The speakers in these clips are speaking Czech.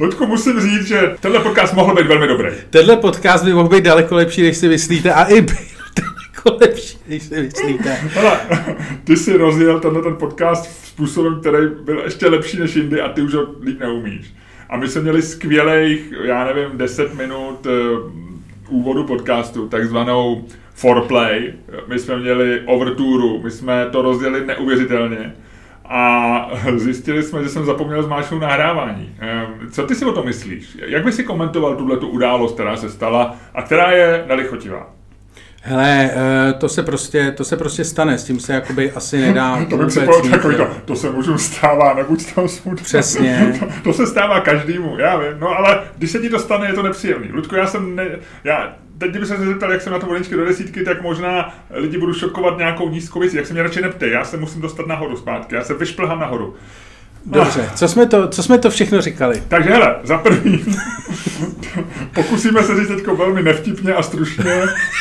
Ludku, musím říct, že tenhle podcast mohl být velmi dobrý. Tenhle podcast by mohl být daleko lepší, než si myslíte, a i byl daleko lepší, než si myslíte. Hele, ty si rozjel tenhle ten podcast způsobem, který byl ještě lepší než jindy a ty už ho líp neumíš. A my jsme měli skvělých, já nevím, 10 minut uh, úvodu podcastu, takzvanou foreplay. My jsme měli overturu, my jsme to rozdělili neuvěřitelně a zjistili jsme, že jsem zapomněl zmáčknout nahrávání. Ehm, co ty si o tom myslíš? Jak by si komentoval tuhle tu událost, která se stala a která je nelichotivá? Hele, eh, to se prostě, to se prostě stane, s tím se jakoby asi nedá To si povedal takový to, to se můžu stává, nebuď tam smutný. Přesně. To, to, se stává každému, já vím, no ale když se ti to stane, je to nepříjemný. Ludku, já jsem, ne, já, teď kdyby se zeptal, jak jsem na to vodničky do desítky, tak možná lidi budou šokovat nějakou nízkou věcí, jak se mě radši neptej, já se musím dostat nahoru zpátky, já se vyšplhám nahoru. Dobře, co jsme, to, co jsme to všechno říkali? Takže hele, za první, pokusíme se říct teď velmi nevtipně a stručně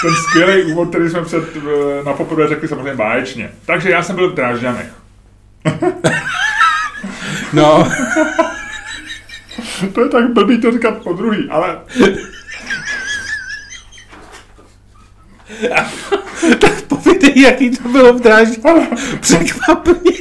ten skvělý úvod, který jsme před, eh, na poprvé řekli samozřejmě báječně. Takže já jsem byl v Drážďanech. no. to je tak blbý to říkat po druhý, ale... tak povídej, jaký to bylo v Drážďanech. Překvapně.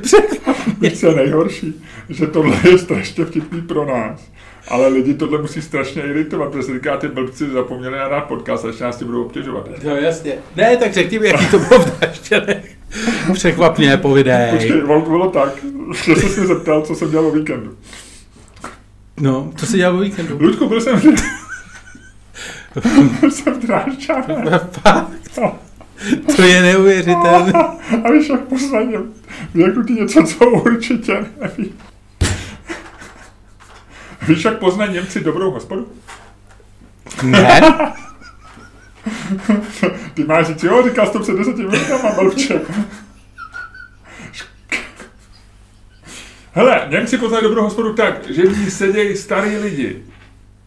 Překvapně. Víš, co je nejhorší? Že tohle je strašně vtipný pro nás. Ale lidi tohle musí strašně iritovat, protože se říká, ty blbci zapomněli na dát podcast, až nás ti budou obtěžovat. No jasně. Ne, tak řekni mi, jaký to bylo v Daštěnech. Překvapně, povidej. Počkej, bylo tak, že jsi mi zeptal, co jsem dělal o víkendu. No, co jsi dělal o víkendu? Ludku, byl jsem... jsem. Fakt? No. To je neuvěřitelné. A víš, jak posledně řeknu ti něco, co určitě neví. Víš, jak poznají Němci dobrou hospodu? Ne. Ty máš říct, jo, říkal jsi to před deseti minutama, blbče. Hele, Němci poznají dobrou hospodu tak, že v ní sedějí starý lidi.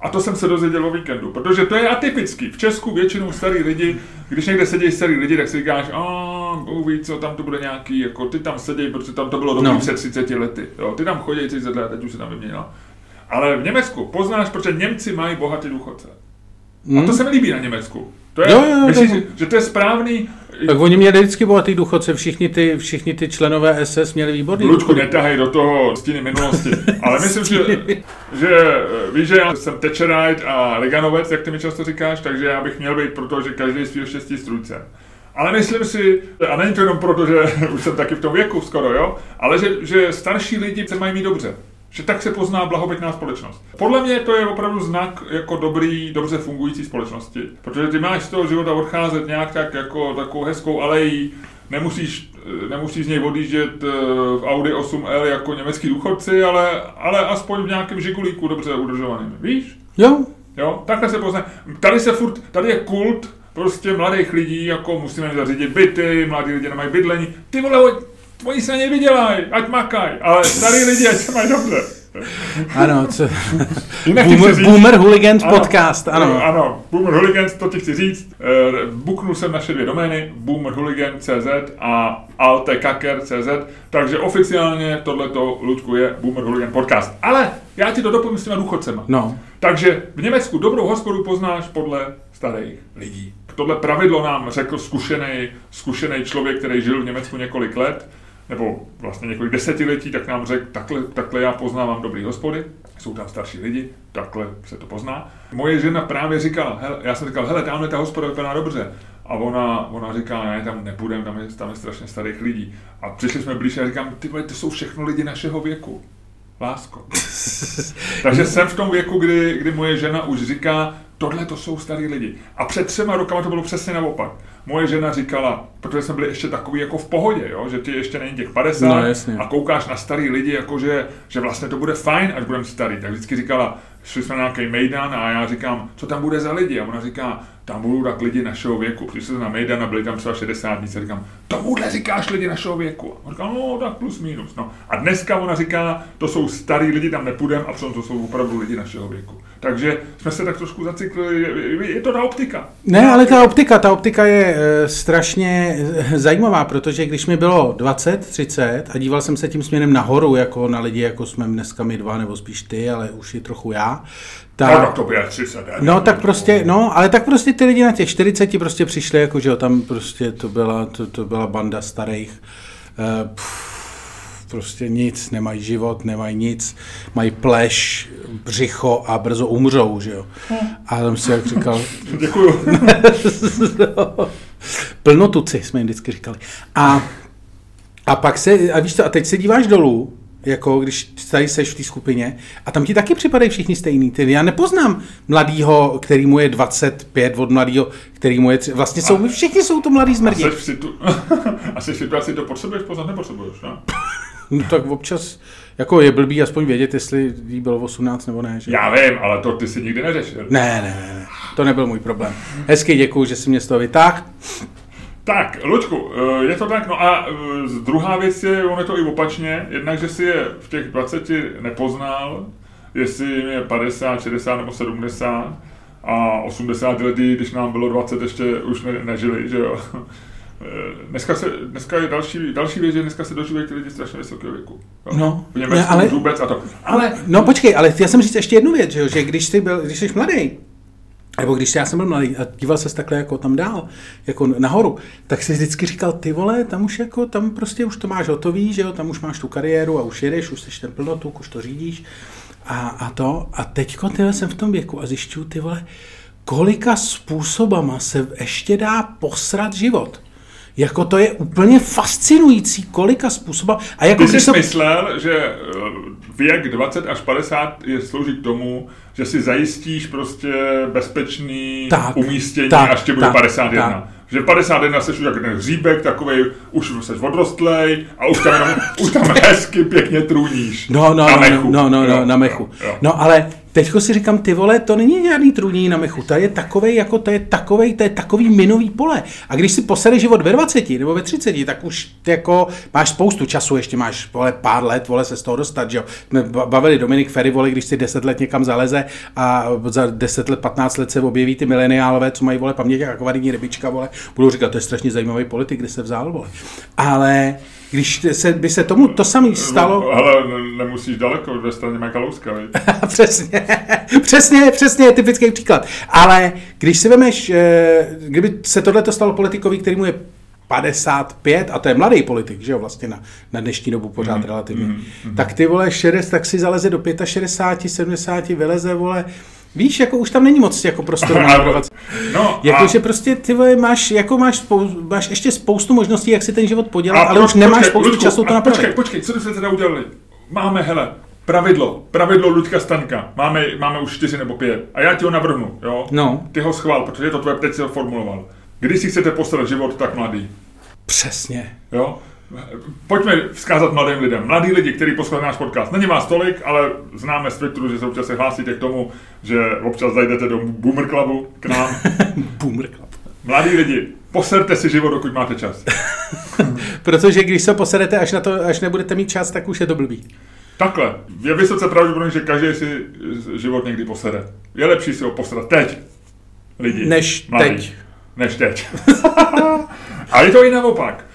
A to jsem se dozvěděl o víkendu, protože to je atypický. V Česku většinou starý lidi, když někde sedějí starý lidi, tak si říkáš, a ví, co tam to bude nějaký, jako ty tam sedějí, protože tam to bylo dobrý no. před 30 lety. Jo, ty tam chodí 30 let, teď už se tam vyměnila. Ale v Německu poznáš, protože Němci mají bohatý důchodce. Hmm. A to se mi líbí na Německu. To je, jo, jo, myslíš, to... že to je správný? Tak oni měli vždycky bohatý důchodce, všichni ty, všichni ty členové SS měli výborný Lučku, netahej do toho stíny minulosti. Ale myslím, že, že víš, že já jsem Thatcherite a Reaganovec, jak ty mi často říkáš, takže já bych měl být proto, že každý svýho štěstí strůjce. Ale myslím si, a není to jenom proto, že už jsem taky v tom věku skoro, jo, ale že, že starší lidi se mají mít dobře. Že tak se pozná blahobytná společnost. Podle mě to je opravdu znak jako dobrý, dobře fungující společnosti. Protože ty máš z toho života odcházet nějak tak jako takovou hezkou alejí, nemusíš, nemusíš z něj odjíždět eh, v Audi 8L jako německý důchodci, ale, ale aspoň v nějakém žigulíku dobře udržovaným. Víš? Jo. Jo, takhle se pozná. Tady se furt, tady je kult prostě mladých lidí, jako musíme zařídit byty, mladí lidi nemají bydlení. Ty vole, Oni se ani vydělají, ať makaj, ale starý lidi, ať se mají dobře. Ano, co? Boomer, říct, Boomer Hooligans ano, podcast, ano. Ano, Boomer Hooligans, to ti chci říct. Uh, buknul jsem naše dvě domény, boomerhooligan.cz a altekaker.cz, takže oficiálně tohleto, Ludku, je Boomer Hooligan podcast. Ale já ti to dopovím s těma důchodcema. No. Takže v Německu dobrou hospodu poznáš podle starých lidí. Tohle pravidlo nám řekl zkušený, zkušený člověk, který žil v Německu několik let nebo vlastně několik desetiletí, tak nám řekl, takhle, takhle já poznávám dobrý hospody, jsou tam starší lidi, takhle se to pozná. Moje žena právě říkala, hele, já jsem říkal, hele, tamhle ta hospoda vypadá dobře. A ona, ona říká, ne, tam nepůjdeme, tam je, tam je strašně starých lidí. A přišli jsme blíž a říkám, ty to jsou všechno lidi našeho věku. Lásko. Takže jsem v tom věku, kdy, kdy moje žena už říká, tohle to jsou starý lidi. A před třema rokama to bylo přesně naopak moje žena říkala, protože jsme byli ještě takový jako v pohodě, jo? že ty ještě není těch 50 no, a koukáš na starý lidi, jako že, že vlastně to bude fajn, až budeme starý. Tak vždycky říkala, šli jsme na nějaký mejdan a já říkám, co tam bude za lidi? A ona říká, tam budou tak lidi našeho věku. Přišli jsme na mejdan a byli tam třeba 60 dní. A říkám, tomuhle říkáš lidi našeho věku? A on říká, no tak plus minus. No. A dneska ona říká, to jsou starý lidi, tam nepůjdem a přitom to jsou opravdu lidi našeho věku. Takže jsme se tak trošku recykl, je, to ta optika. Ne, ale ta optika, ta optika je e, strašně e, zajímavá, protože když mi bylo 20, 30 a díval jsem se tím směrem nahoru, jako na lidi, jako jsme dneska my dva, nebo spíš ty, ale už i trochu já, tak, no, tak to bude 30. No, tak prostě, no, ale tak prostě ty lidi na těch 40 prostě přišli, jako že jo, tam prostě to byla, to, to byla banda starých, uh, pff, prostě nic, nemají život, nemají nic, mají pleš, břicho a brzo umřou, že jo. A tam si jak říkal... Děkuju. Plnotuci jsme jim vždycky říkali. A, a pak se, a víš co, a teď se díváš dolů, jako když tady seš v té skupině a tam ti taky připadají všichni stejný. Ty, já nepoznám mladýho, který mu je 25 od mladýho, který mu je tři... Vlastně jsou, a, všichni jsou to mladý zmrdí. A, situ... a jsi v situaci, to potřebuješ poznat, nepotřebuješ, ne? No tak občas jako je blbý aspoň vědět, jestli jí bylo 18 nebo ne. Že? Já vím, ale to ty si nikdy neřešil. Ne, ne, ne, to nebyl můj problém. Hezky děkuju, že jsi mě z toho vytáhl. Tak, Luďku, eh, je to tak, no a eh, druhá věc je, on je to i opačně, jednak, že si je v těch 20 nepoznal, jestli jim je 50, 60 nebo 70 a 80 lidí, když nám bylo 20, ještě už ne, nežili, že jo. Eh, dneska, se, dneska je další, další věc, že dneska se dožívají ty lidi strašně vysokého věku. Jo? No, v Německu ale, vůbec a to. Ale, no počkej, ale já jsem říct ještě jednu věc, že, jo, že když jsi, byl, když jsi mladý, nebo když já jsem byl mladý a díval se takhle jako tam dál, jako nahoru, tak si vždycky říkal, ty vole, tam už jako, tam prostě už to máš hotový, že jo, tam už máš tu kariéru a už jedeš, už jsi ten plnotuk, už to řídíš a, a to. A teďko, ty jsem v tom věku a zjišťuju, ty vole, kolika způsobama se ještě dá posrat život. Jako to je úplně fascinující, kolika způsobů. A jako Ty jsi jsem... myslel, že eh, věk 20 až 50 je slouží k tomu, že si zajistíš prostě bezpečný tak, umístění, tak, až tě bude tak, 51. Tak. Že 51 jsi už jak ten hříbek, takový už jsi odrostlej a už tam, už tam hezky pěkně trůníš. No, no, na no, mechu. no, no, no, na mechu. Jo, jo. No, ale Teďko si říkám, ty vole, to není žádný trůní na mechu, to je takovej, jako to je takovej, to je takový minový pole. A když si posereš život ve 20 nebo ve 30, tak už jako máš spoustu času, ještě máš vole, pár let, vole, se z toho dostat, že jo. Jsme bavili Dominik Ferry, vole, když si 10 let někam zaleze a za 10 let, 15 let se objeví ty mileniálové, co mají, vole, paměť jako akvadní rybička, vole, budou říkat, to je strašně zajímavý politik, kde se vzal, vole. Ale když se, by se tomu to samé stalo... No, ale nemusíš daleko, ve straně má Kalouska, Přesně, přesně, přesně, typický příklad. Ale když si vemeš, eh, kdyby se tohle stalo politikovi, který mu je 55, a to je mladý politik, že jo, vlastně na, na dnešní dobu pořád mm, relativně, mm, mm. tak ty vole 60, tak si zaleze do 65, 70, vyleze, vole, Víš, jako už tam není moc jako prostoru manipulovat. No, Jakože prostě ty vole, máš, jako máš, spou, máš ještě spoustu možností, jak si ten život podělat, ale už nemáš počkej, spoustu Ludku, času to napravit. Počkej, počkej, co jste teda udělali? Máme, hele, pravidlo, pravidlo Ludka Stanka. Máme, máme už čtyři nebo pět. A já ti ho navrhnu, jo? No. Ty ho schvál, protože to tvoje, teď si ho formuloval. Když si chcete postarat život tak mladý? Přesně. Jo? Pojďme vzkázat mladým lidem. Mladí lidi, kteří poslouchají náš podcast. Není vás tolik, ale známe z Twitteru, že se občas se hlásíte k tomu, že občas zajdete do Boomer Clubu k nám. Boomer Club. Mladí lidi, poserte si život, dokud máte čas. Protože když se poserete, až, na to, až nebudete mít čas, tak už je to blbý. Takhle. Je vysoce pravděpodobné, že každý si život někdy posere. Je lepší si ho poserat teď, lidi. Než mladí. teď. Než teď. A je to i naopak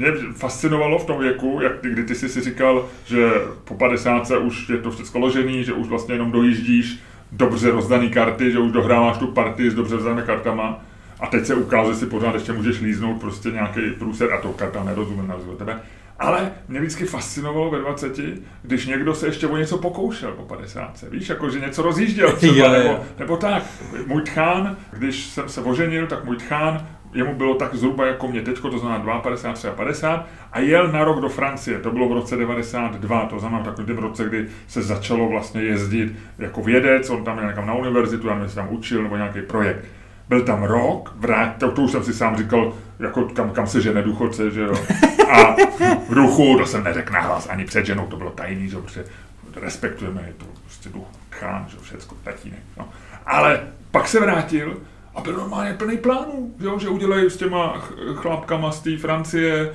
mě fascinovalo v tom věku, jak ty, kdy ty jsi si říkal, že po 50 už je to všechno ložený, že už vlastně jenom dojíždíš dobře rozdaný karty, že už dohráváš tu partii s dobře rozdanými kartama a teď se ukáže, že si pořád ještě můžeš líznout prostě nějaký průser a to karta nerozumím na tebe. Ale mě vždycky fascinovalo ve 20, když někdo se ještě o něco pokoušel po 50. Víš, jako že něco rozjížděl třeba. Nebo, nebo tak. Můj tchán, když jsem se oženil, tak můj tchán jemu bylo tak zhruba jako mě teďko, to znamená 52, 50 a jel na rok do Francie, to bylo v roce 92, to znamená takový v roce, kdy se začalo vlastně jezdit jako vědec, on tam měl někam na univerzitu, já nevím, tam učil nebo nějaký projekt. Byl tam rok, vrát, to, to už jsem si sám říkal, jako kam, kam se žene důchodce, že jo. A v duchu, to jsem neřekl nahlas ani před ženou, to bylo tajný, že protože respektujeme, je to prostě duch chán, že jo, všecko, tatínek. No. Ale pak se vrátil a byl normálně plný plánů, jo, že udělají s těma chlapkama z té Francie,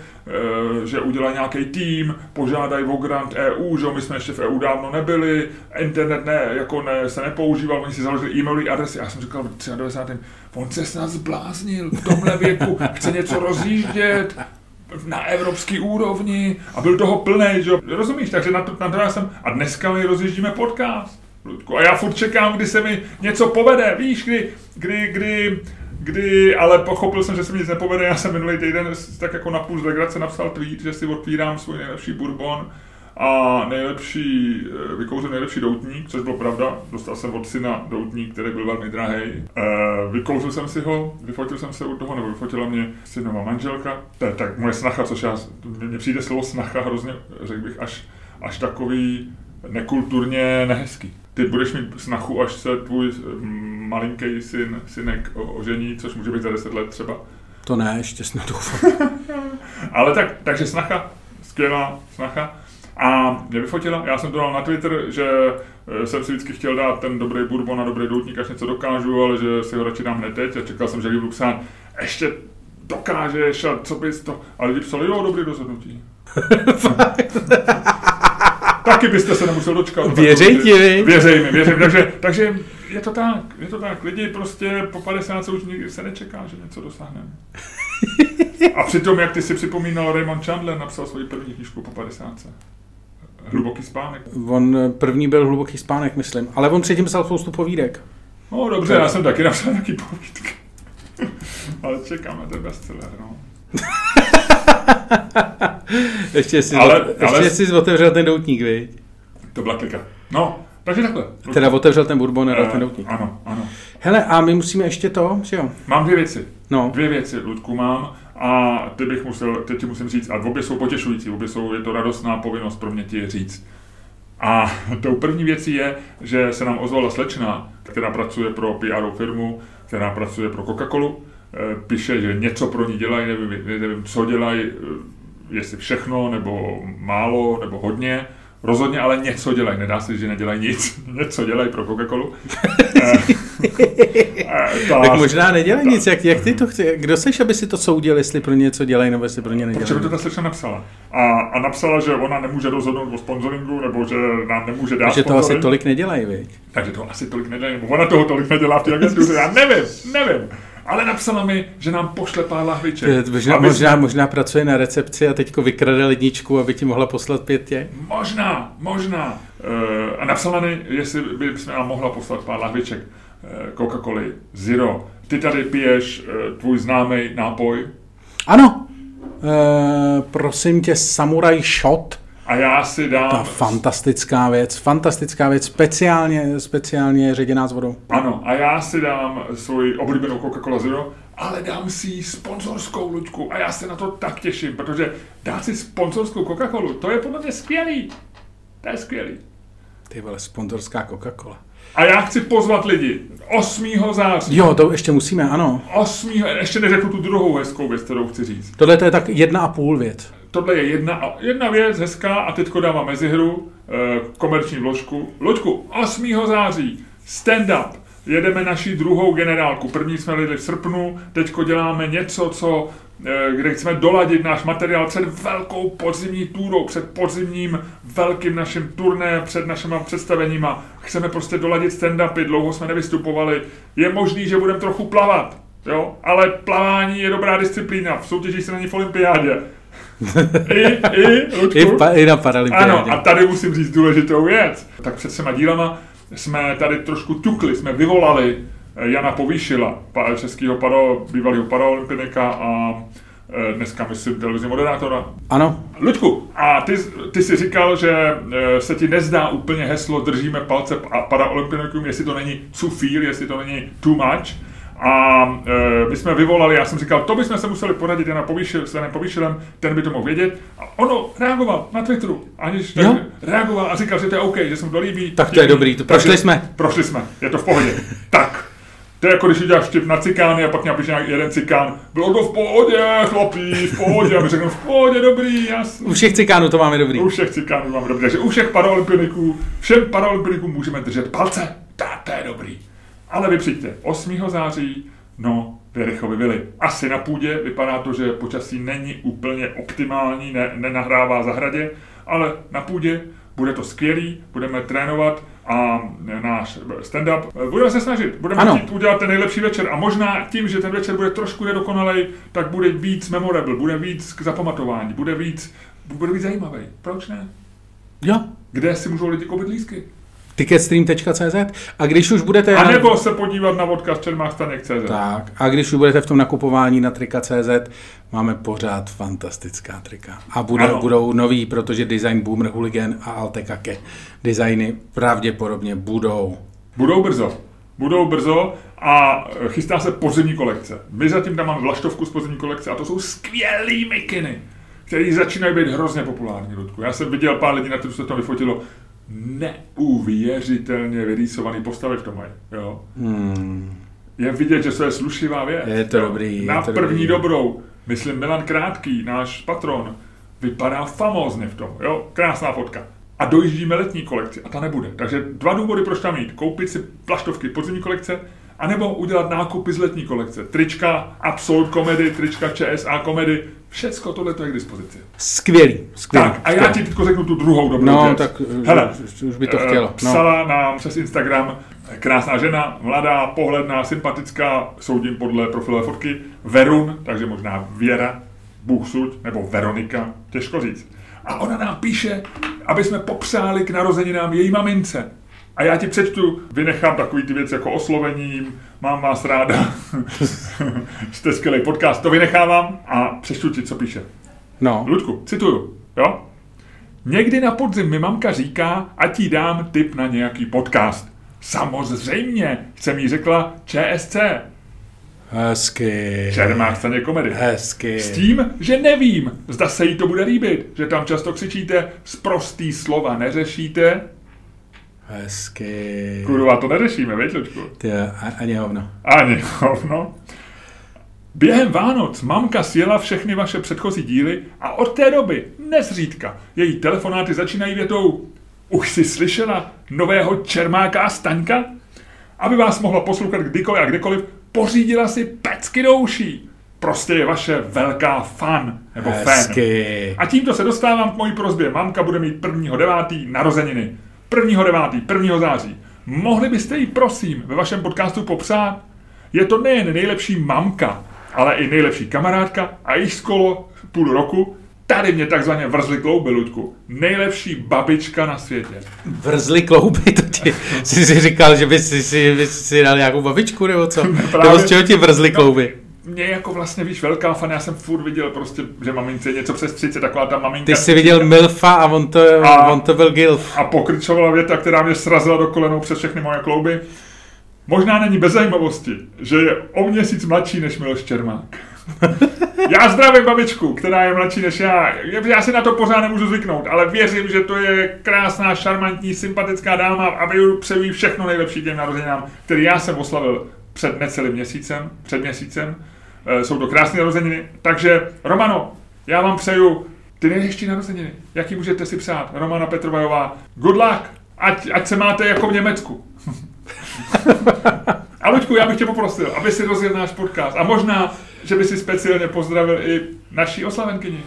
e, že udělají nějaký tým, požádají o grant EU, že my jsme ještě v EU dávno nebyli, internet ne, jako ne, se nepoužíval, oni si založili e-mailové adresy. Já jsem říkal v 93. on se snad zbláznil v tomhle věku, chce něco rozjíždět, na evropský úrovni a byl toho plný, že rozumíš, takže na to, na to já jsem, a dneska my rozjíždíme podcast. Ludku. A já furt čekám, kdy se mi něco povede, víš, kdy, kdy, kdy, kdy, ale pochopil jsem, že se mi nic nepovede, já jsem minulý týden tak jako na půl z napsal tweet, že si otvírám svůj nejlepší bourbon a nejlepší, eh, vykouřil nejlepší doutník, což bylo pravda, dostal jsem od syna doutník, který byl velmi drahý. E, vykouřil jsem si ho, vyfotil jsem se u toho, nebo vyfotila mě synová manželka, tak, tak moje snacha, což já, mně přijde slovo snacha hrozně, řekl bych, až, až takový nekulturně nehezký ty budeš mít snachu, až se tvůj mm, malinký syn, synek ožení, což může být za 10 let třeba. To ne, ještě snad doufám. Ale tak, takže snacha, skvělá snacha. A mě vyfotila, já jsem to dal na Twitter, že eh, jsem si vždycky chtěl dát ten dobrý bourbon a dobrý doutník, až něco dokážu, ale že si ho radši dám hned teď a čekal jsem, že budu psát, ještě dokážeš a co bys to... A lidi psali, jo, dobrý rozhodnutí. Taky byste se nemusel dočkat. Věřej ti, Věřej mi, věřej takže, takže je to tak, je to tak. Lidi prostě po 50 už nikdy se nečeká, že něco dosáhneme. A přitom, jak ty si připomínal, Raymond Chandler napsal svoji první knížku po 50. Hluboký spánek. On první byl hluboký spánek, myslím, ale on předtím psal spoustu povídek. No dobře, já jsem taky napsal nějaký povídky. ale čekáme ten bestseller, no. ještě si, ale, ještě ale... si otevřel ten doutník, viď? To byla klika. No, takže takhle. Teda otevřel ten bourbon a uh, ten doutník. Ano, ano. Hele, a my musíme ještě to, že jo? Mám dvě věci. No. Dvě věci, Ludku, mám. A ty bych musel, teď ti musím říct, a obě jsou potěšující, obě jsou, je to radostná povinnost pro mě ti říct. A tou první věcí je, že se nám ozvala slečna, která pracuje pro PR firmu, která pracuje pro Coca-Colu, Eh, píše, že něco pro ní dělají, nevím, nevím co dělají, eh, jestli všechno, nebo málo, nebo hodně. Rozhodně ale něco dělají, nedá se, že nedělají nic, něco dělají pro Coca-Colu. Eh, tak možná nedělají nic, jak, jak ty to chci, kdo seš, aby si to soudil, jestli pro něco dělají, nebo jestli pro ně nedělají? Proč by to ta slečna napsala? A, a napsala, že ona nemůže rozhodnout o sponsoringu, nebo že nám nemůže dát Takže to asi tolik nedělají, viď? Takže to asi tolik nedělají, nebo ona toho tolik nedělá v té agentuře, já nevím, nevím ale napsala mi, že nám pošle pár lahviček. Možná, možná, jsme... možná pracuje na recepci a teďko vykrade ledničku, aby ti mohla poslat pět tě? Možná, možná. E, a napsala mi, jestli by jsme nám mohla poslat pár lahviček e, Coca-Coly Zero. Ty tady piješ e, tvůj známý nápoj? Ano. E, prosím tě, Samurai Shot a já si dám... Ta fantastická věc, fantastická věc, speciálně, speciálně ředěná s vodou. Ano, a já si dám svoji oblíbenou Coca-Cola Zero, ale dám si sponzorskou luďku a já se na to tak těším, protože dát si sponzorskou Coca-Colu, to je podle mě skvělý. To je skvělý. Ty vole, sponzorská Coca-Cola. A já chci pozvat lidi 8. září. Jo, to ještě musíme, ano. 8. ještě neřeknu tu druhou hezkou věc, kterou chci říct. Tohle to je tak jedna a půl věc tohle je jedna, jedna věc hezká a teďko dávám mezihru, e, komerční vložku. Loďku, 8. září, stand up. Jedeme naši druhou generálku. První jsme lidli v srpnu, teďko děláme něco, co, e, kde chceme doladit náš materiál před velkou podzimní túrou, před podzimním velkým naším turné, před našimi představeníma. Chceme prostě doladit stand-upy, dlouho jsme nevystupovali. Je možný, že budeme trochu plavat, jo? ale plavání je dobrá disciplína, v soutěži se není v olympiádě. I, i, Ludku, I, pa, I na paralympiádě. Ano, a tady musím říct důležitou věc. Tak před těma dílama jsme tady trošku ťukli, jsme vyvolali eh, Jana Povýšila, českého paro, bývalého paraolympinika a eh, dneska myslím televizní moderátora. Ano. Luďku, a ty, ty jsi říkal, že eh, se ti nezdá úplně heslo držíme palce paraolympinikům, jestli to není too feel, jestli to není too much. A e, my jsme vyvolali, já jsem říkal, to bychom se museli poradit na povýšil, s Janem Povýšilem, ten by to mohl vědět. A ono reagoval na Twitteru, aniž tak reagoval a říkal, že to je OK, že se mu to líbí. Tak to je dobrý, to prošli Takže, jsme. Prošli jsme, je to v pohodě. tak, to je jako když uděláš vtip na cikány a pak napíše nějaký jeden cikán. Bylo to v pohodě, chlapí, v pohodě. A my řekneme v pohodě, dobrý, jasný. U všech cikánů to máme dobrý. U všech cikánů máme dobrý. Takže u všech paraolympiniků, všem paraolympinikům můžeme držet palce. Ta, to je dobrý. Ale vy přijďte 8. září No, Věrychovi Vili. Asi na půdě vypadá to, že počasí není úplně optimální, ne, nenahrává zahradě, ale na půdě bude to skvělý, budeme trénovat a náš stand-up. Budeme se snažit, budeme ano. chtít udělat ten nejlepší večer a možná tím, že ten večer bude trošku nedokonalý, tak bude víc memorable, bude víc k zapamatování, bude víc, bude víc zajímavý. Proč ne? Jo. Kde si můžou lidi koupit lísky? ticketstream.cz a když už budete... A nebo se podívat na podcast čermástanek.cz Tak, a když už budete v tom nakupování na trika.cz, máme pořád fantastická trika. A budou, budou nový, protože Design Boomer Hooligan a Altekake designy pravděpodobně budou. Budou brzo. Budou brzo a chystá se podzimní kolekce. My zatím tam máme vlaštovku z podzimní kolekce a to jsou skvělý mikiny, které začínají být hrozně populární, Ludku. Já jsem viděl pár lidí, na kterých se to vyfotilo neuvěřitelně vyrýsovaný postavy v tom mají. Jo? Hmm. Je vidět, že to je slušivá věc. Je to jo? dobrý. Na je to první dobrý. dobrou, myslím Milan Krátký, náš patron, vypadá famózně v tom. Jo? Krásná fotka. A dojíždíme letní kolekci a ta nebude. Takže dva důvody, proč tam jít. Koupit si plaštovky podzimní kolekce, anebo udělat nákupy z letní kolekce. Trička Absolut Comedy, trička ČSA Comedy, Všecko tohle to je k dispozici. Skvělý, skvělý. Tak a já ti teď řeknu tu druhou dobrou No, věc. tak Hele, už by to chtělo. No. Psala nám přes Instagram krásná žena, mladá, pohledná, sympatická, soudím podle profilové fotky, Verun, takže možná Věra, Bůh suď, nebo Veronika, těžko říct. A ona nám píše, aby jsme popřáli k narozeninám její mamince. A já ti přečtu, vynechám takový ty věci jako oslovením, mám vás ráda, jste skvělý podcast, to vynechávám a přečtu ti, co píše. No. Ludku, cituju, jo? Někdy na podzim mi mamka říká, a ti dám tip na nějaký podcast. Samozřejmě, jsem jí řekla ČSC. Hezky. Čermák staně komedy. Hezky. S tím, že nevím, zda se jí to bude líbit, že tam často křičíte, z prostý slova neřešíte, Hezky. Kurva, to neřešíme, víš, Lučku? Ty, ani hovno. Ani hovno. Během Vánoc mamka sjela všechny vaše předchozí díly a od té doby, nezřídka, její telefonáty začínají větou Už jsi slyšela nového Čermáka a Staňka? Aby vás mohla poslouchat kdykoliv a kdekoliv, pořídila si pecky douší. Prostě je vaše velká fan, nebo Hezky. fan. A tímto se dostávám k mojí prozbě. Mamka bude mít 1.9. narozeniny. 1.9., 1. září. Mohli byste jí, prosím, ve vašem podcastu popsat? Je to nejen nejlepší mamka, ale i nejlepší kamarádka a již skoro půl roku Tady mě takzvaně vrzli klouby, Luďku. Nejlepší babička na světě. Vrzli klouby? To ti, jsi si říkal, že bys si, si, bys si dal nějakou babičku, nebo co? Právě, nebo z čeho ti vrzli no, klouby? Mě jako vlastně, víš, velká fan, já jsem furt viděl prostě, že mamince je něco přes 30, taková ta maminka. Ty jsi viděl Milfa a on to, a, on to byl Gilf. A pokryčovala věta, která mě srazila do kolenou přes všechny moje klouby. Možná není bez zajímavosti, že je o měsíc mladší než Miloš Čermák. Já zdravím babičku, která je mladší než já. Já si na to pořád nemůžu zvyknout, ale věřím, že to je krásná, šarmantní, sympatická dáma a vy přeji všechno nejlepší těm narozeninám, který já jsem oslavil před necelým měsícem, před měsícem. Eh, jsou to krásné narozeniny. Takže, Romano, já vám přeju ty nejhezčí narozeniny. Jaký můžete si přát? Romana Petrovajová, good luck, ať, ať se máte jako v Německu. A Luďku, já bych tě poprosil, aby si rozjel náš podcast a možná, že by si speciálně pozdravil i naší oslavenkyni.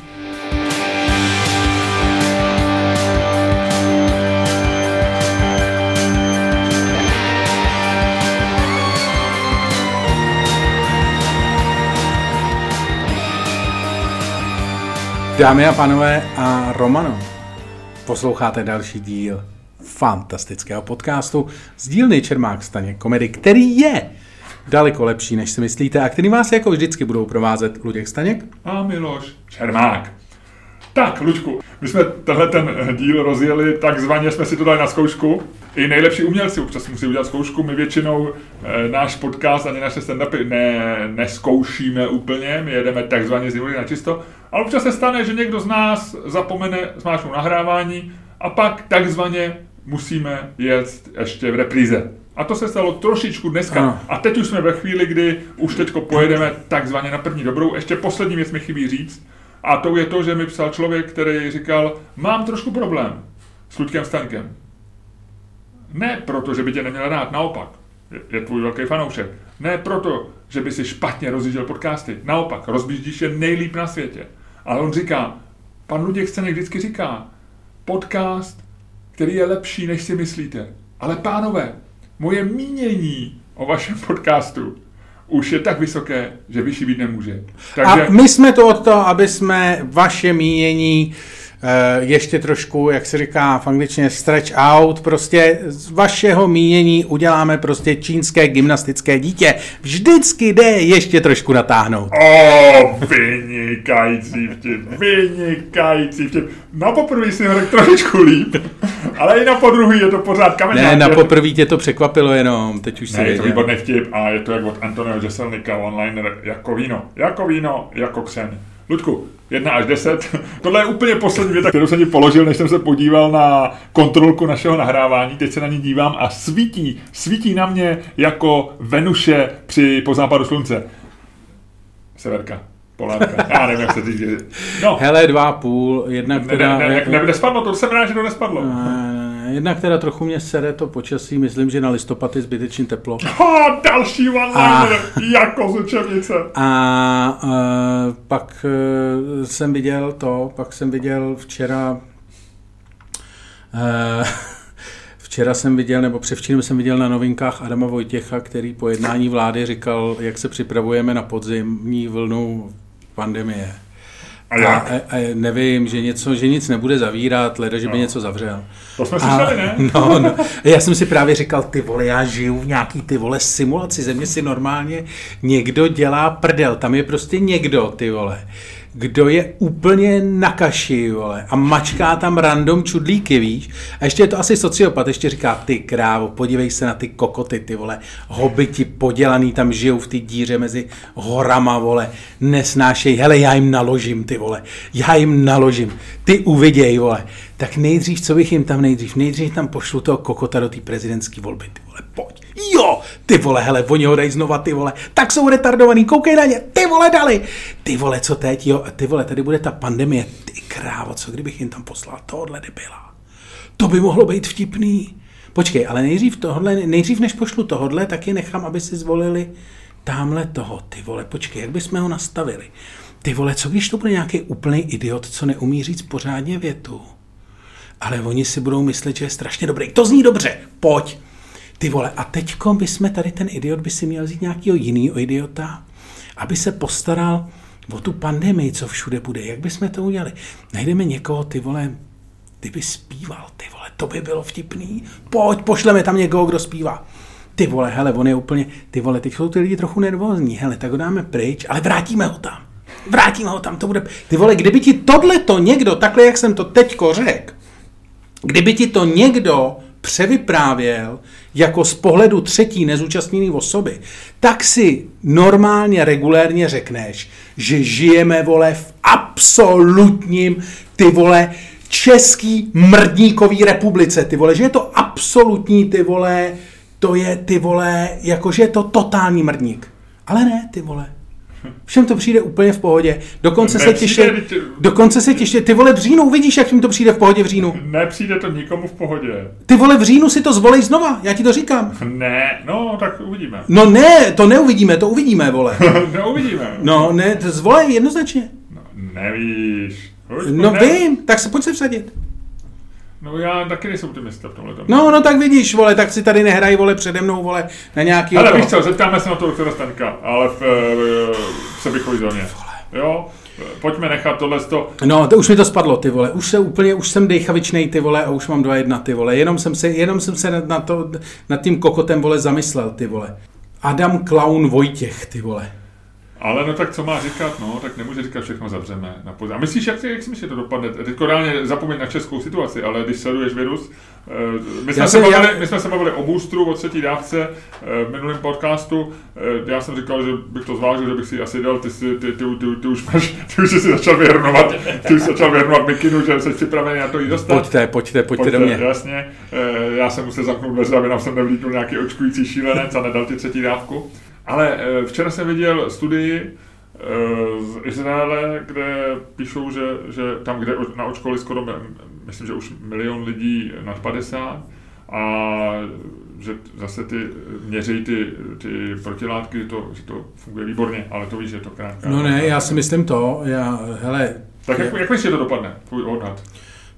Dámy a pánové a Romano, posloucháte další díl fantastického podcastu z dílny Čermák Staně komedy, který je daleko lepší, než si myslíte a který vás jako vždycky budou provázet Luděk Staněk a Miloš Čermák. Tak, Luďku, my jsme tenhle ten díl rozjeli, takzvaně jsme si to dali na zkoušku. I nejlepší umělci občas musí udělat zkoušku. My většinou e, náš podcast ani naše stand-upy ne, neskoušíme úplně, my jedeme takzvaně z na čisto. Ale občas se stane, že někdo z nás zapomene zmáčknout nahrávání a pak takzvaně musíme jet ještě v repríze. A to se stalo trošičku dneska. Ano. A teď už jsme ve chvíli, kdy už teďko pojedeme takzvaně na první dobrou. Ještě poslední věc mi chybí říct. A to je to, že mi psal člověk, který říkal, mám trošku problém s Luďkem Stankem. Ne proto, že by tě neměl rád, naopak. Je, je tvůj velký fanoušek. Ne proto, že by si špatně rozjížděl podcasty. Naopak, rozbíždíš je nejlíp na světě. Ale on říká, pan Luděk Scenek vždycky říká, podcast, který je lepší, než si myslíte. Ale pánové, moje mínění o vašem podcastu už je tak vysoké, že vyšší být nemůže. Takže... A my jsme to od toho, aby jsme vaše mínění ještě trošku, jak se říká v angličtině, stretch out, prostě z vašeho mínění uděláme prostě čínské gymnastické dítě. Vždycky jde ještě trošku natáhnout. O, vynikající vtip, vynikající vtip. Na poprvé si ho trošičku líp, ale i na podruhý je to pořád kamená. Ne, na poprvé tě to překvapilo jenom, teď už si Ne, je to výborný vtip a je to jak od Antonio Jeselnika online jako víno, jako víno, jako ksen. Ludku, 1 až 10. Tohle je úplně poslední věta, kterou jsem ti položil, než jsem se podíval na kontrolku našeho nahrávání. Teď se na ní dívám a svítí, svítí na mě jako Venuše při po západu slunce. Severka. Polárka. Já nevím, jak se říct. No. Hele, dva půl, jedna, která... Ne, ne, ne, ne, nespadlo, to jsem rád, že to nespadlo. Ne, jedna, která trochu mě sere to počasí, myslím, že na listopad je zbytečně teplo. Ha, další one a, jako z učebnice. A, a pak uh, jsem viděl to, pak jsem viděl včera uh, Včera jsem viděl, nebo převčírem jsem viděl na novinkách Adama Vojtěcha, který po jednání vlády říkal, jak se připravujeme na podzimní vlnu pandemie. A, a, a nevím, že, něco, že nic nebude zavírat, leda, že by no. něco zavřel. To jsme slyšeli, ne? No, no. Já jsem si právě říkal, ty vole, já žiju v nějaký ty vole simulaci, země si normálně někdo dělá prdel, tam je prostě někdo, ty vole kdo je úplně na kaši, vole, a mačká tam random čudlíky, víš? A ještě je to asi sociopat, ještě říká, ty krávo, podívej se na ty kokoty, ty vole, hobiti podělaný tam žijou v té díře mezi horama, vole, nesnášej, hele, já jim naložím, ty vole, já jim naložím, ty uviděj, vole. Tak nejdřív, co bych jim tam nejdřív, nejdřív tam pošlu toho kokota do té prezidentské volby, ty vole, pojď. Jo, ty vole, hele, oni ho dají znova, ty vole, tak jsou retardovaný, koukej na ně, ty vole, dali. Ty vole, co teď, jo, ty vole, tady bude ta pandemie, ty krávo, co kdybych jim tam poslal tohle debila. To by mohlo být vtipný. Počkej, ale nejdřív tohle, nejdřív než pošlu tohle, tak je nechám, aby si zvolili tamhle toho, ty vole, počkej, jak bychom ho nastavili? Ty vole, co když to bude nějaký úplný idiot, co neumí říct pořádně větu? Ale oni si budou myslet, že je strašně dobrý. To zní dobře, pojď. Ty vole, a teďko by jsme tady ten idiot by si měl vzít nějakého jiného idiota, aby se postaral o tu pandemii, co všude bude. Jak bychom to udělali? Najdeme někoho, ty vole, ty by zpíval, ty vole, to by bylo vtipný. Pojď, pošleme tam někoho, kdo zpívá. Ty vole, hele, on je úplně, ty vole, teď jsou ty lidi trochu nervózní, hele, tak ho dáme pryč, ale vrátíme ho tam. Vrátíme ho tam, to bude, ty vole, kdyby ti tohle to někdo, takhle jak jsem to teďko řekl, kdyby ti to někdo převyprávěl jako z pohledu třetí nezúčastněné osoby, tak si normálně, regulérně řekneš, že žijeme, vole, v absolutním, ty vole, český mrdníkový republice, ty vole, že je to absolutní, ty vole, to je, ty vole, jakože je to totální mrdník. Ale ne, ty vole. Všem to přijde úplně v pohodě. Dokonce se těší, dokonce se těší. Ty vole v říjnu, uvidíš, jak jim to přijde v pohodě v říjnu. Nepřijde to nikomu v pohodě. Ty vole v říjnu si to zvolej znova, já ti to říkám. Ne, no tak uvidíme. No ne, to neuvidíme, to uvidíme, vole. neuvidíme. No ne, to zvolej jednoznačně. No, nevíš. Už, no ne. vím, tak se pojď se vsadit. No já taky nejsem optimista v tomhle. Tom. No, no tak vidíš, vole, tak si tady nehrají, vole, přede mnou, vole, na nějaký... Ale víš co, zeptáme se na to doktora Stanka, ale v, v, v přebychový zóně. Jo, pojďme nechat tohle to. No, to už mi to spadlo, ty vole. Už se úplně, už jsem dejchavičnej, ty vole, a už mám dva jedna, ty vole. Jenom jsem se, jenom jsem se na, to, nad tím kokotem, vole, zamyslel, ty vole. Adam Clown Vojtěch, ty vole. Ale no tak co má říkat, no, tak nemůže říkat všechno zavřeme. Na poz... A myslíš, jak, jak si myslíš, že to dopadne? Teď reálně zapomeň na českou situaci, ale když sleduješ virus, eh, my jsme, se bavili, já... my jsme se bavili o boostru, o třetí dávce eh, v minulém podcastu. Eh, já jsem říkal, že bych to zvážil, že bych si asi dal, ty, ty, ty, ty, ty, ty už máš, ty už jsi začal vyhrnovat, ty už začal vyhrnovat mikinu, že jsi připravený na to jít dostat. Pojďte, pojďte, pojďte, pojďte do mě. Jasně, já jsem musel zapnout dveře, aby nám sem nevlítnul nějaký očkující šílenec a nedal ti třetí dávku. Ale eh, včera jsem viděl studii eh, z Izraele, kde píšou, že, že tam, kde naočkovali skoro, myslím, že už milion lidí nad 50 a že zase ty měří ty, ty protilátky, že to, že to funguje výborně, ale to víš, že to krátká. No ne, já si myslím to, já, hele... Tak jak, jak myslíš, že to dopadne, tvůj odhad?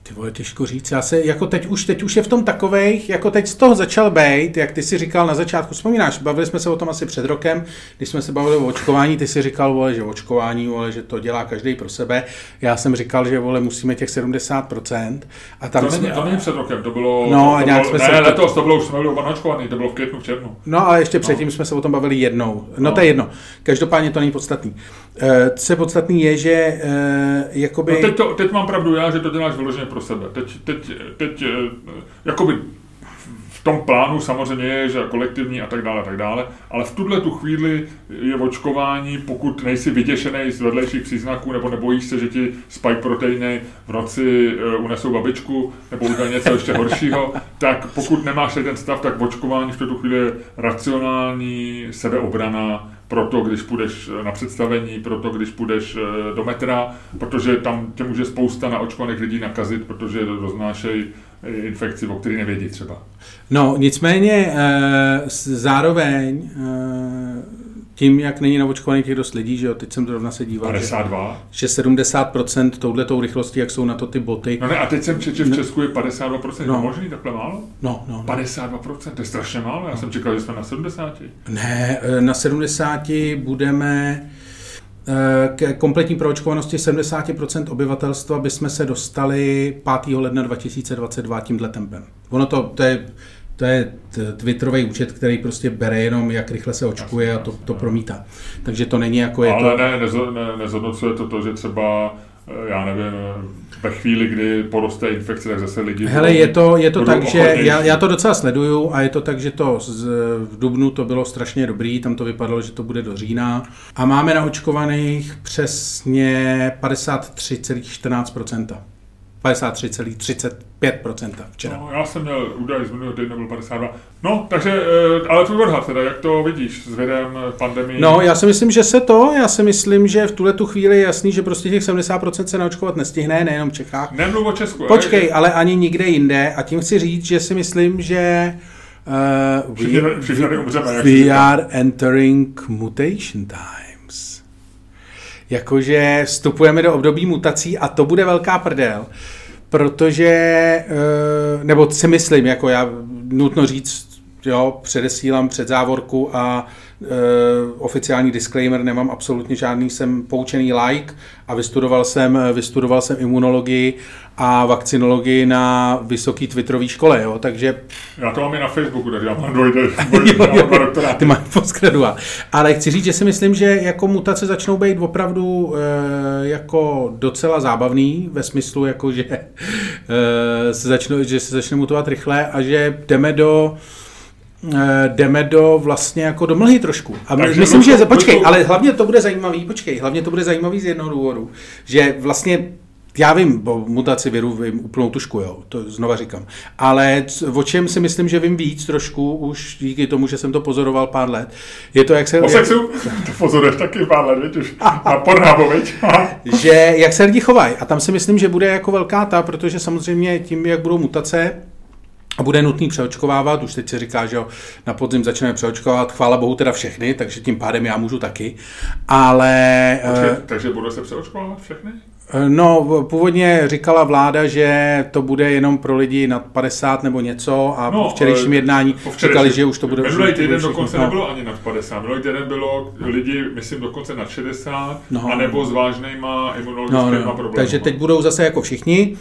Ty vole, těžko říct. Já se, jako teď už, teď už je v tom takovej, jako teď z toho začal být, jak ty si říkal na začátku, vzpomínáš, bavili jsme se o tom asi před rokem, když jsme se bavili o očkování, ty si říkal, vole, že očkování, vole, že to dělá každý pro sebe. Já jsem říkal, že vole, musíme těch 70%. A tam to, není, to není před rokem, to bylo, no, to, nějak bylo, jsme ne, se letos, to bylo už jsme byli oba naočkovaný, to bylo v květnu, v červnu. No a ještě předtím no. jsme se o tom bavili jednou. No, no. to je jedno. Každopádně to není podstatný. Uh, co je podstatný je, že uh, jakoby... No teď, to, teď mám pravdu já, že to děláš vyloženě pro sebe. Teď, teď, teď uh, jakoby v tom plánu samozřejmě je, že kolektivní a tak dále, a tak dále, ale v tuhle tu chvíli je očkování, pokud nejsi vyděšený z vedlejších příznaků nebo nebojíš se, že ti spike proteiny v noci unesou babičku nebo udělají něco ještě horšího, tak pokud nemáš ten stav, tak očkování v tuto chvíli je racionální sebeobrana proto, když půjdeš na představení, proto, když půjdeš eh, do metra, protože tam tě může spousta naočkovaných lidí nakazit, protože roznášejí infekci, o které nevědí třeba. No, nicméně eh, zároveň eh, tím, jak není naočkovaný těch dost lidí, že jo, teď jsem to rovna se díval, 52. Že, že 70% touhletou rychlostí, jak jsou na to ty boty. No ne, a teď jsem četl, že v Česku je 52%, no. možný takhle málo? No, no, no. 52%, to je strašně málo, já no. jsem čekal, že jsme na 70. Ne, eh, na 70 budeme eh, k kompletní proočkovanosti 70% obyvatelstva bychom se dostali 5. ledna 2022 tímhle tempem. Ono to, to je to je Twitterový účet, který prostě bere jenom, jak rychle se očkuje a to, to promítá. Takže to není jako je Ale to... ne, nezo, ne, nezhodnocuje to to, že třeba eh, já nevím, ve chvíli, kdy poroste infekce, tak zase lidi... Hele, je to, je to tak, že já, já to docela sleduju a je to tak, že to z, v Dubnu to bylo strašně dobrý, tam to vypadalo, že to bude do října a máme naočkovaných přesně 53,14%. 53,35% včera. No, já jsem měl údaj z minulého týdne, byl 52. No, takže, eh, ale tvůj odhad teda, jak to vidíš s vědem pandemii? No, já si myslím, že se to, já si myslím, že v tuhle tu chvíli je jasný, že prostě těch 70% se naočkovat nestihne, nejenom v Čechách. Nemluv o Česku. Počkej, ale, ale ani nikde jinde a tím chci říct, že si myslím, že uh, všichni, we, všichni umřeme, we are entering mutation time jakože vstupujeme do období mutací a to bude velká prdel, protože, eh, nebo si myslím, jako já nutno říct, jo, předesílám před závorku a oficiální disclaimer, nemám absolutně žádný, jsem poučený like a vystudoval jsem, vystudoval jsem imunologii a vakcinologii na vysoký twitterový škole, jo, takže... Já to mám i na Facebooku, takže já mám dvojde, dvojde Ty máš postgradua. Ale chci říct, že si myslím, že jako mutace začnou být opravdu e, jako docela zábavný, ve smyslu jako, že, e, se, začnou, že se začne mutovat rychle a že jdeme do Eh, jdeme do vlastně jako do mlhy trošku. A Takže myslím, že, počkej, ale hlavně to bude zajímavý, počkej, hlavně to bude zajímavý z jednoho důvodu, že vlastně já vím o mutaci viru, vím úplnou tušku, jo, to znova říkám. Ale o čem si myslím, že vím víc trošku, už díky tomu, že jsem to pozoroval pár let, je to, jak se... O sexu? To pozoruješ taky pár let, víš, už na Pornhubu, že jak se lidi chovají. A tam si myslím, že bude jako velká ta, protože samozřejmě tím, jak budou mutace, a bude nutný přeočkovávat, už teď se říká, že na podzim začneme přeočkovávat, chvála bohu teda všechny, takže tím pádem já můžu taky, ale... Počkej, uh, takže bude se přeočkovávat všechny? Eh, no, původně říkala vláda, že to bude jenom pro lidi nad 50 nebo něco a no, po včerejším jednání po včerejším, říkali, že už to bude... Minulý týden dokonce no. nebylo ani nad 50, minulý týden bylo lidi, myslím, dokonce nad 60, no. anebo s vážnýma imunologickými no, no. problémy. Takže teď budou zase jako všichni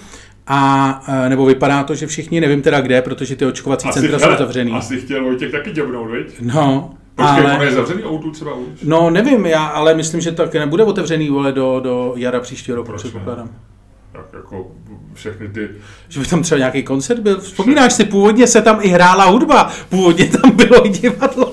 a nebo vypadá to, že všichni, nevím teda kde, protože ty očkovací asi, centra hele, jsou zavřený. Asi chtěl Vojtěch taky děbnout, viď? No. Počkej, ale... je zavřený Outu třeba už? No, nevím, já, ale myslím, že tak nebude otevřený, vole, do, do jara příštího roku, předpokládám. Tak jako všechny ty... Že by tam třeba nějaký koncert byl. Vzpomínáš si, původně se tam i hrála hudba, původně tam bylo i divadlo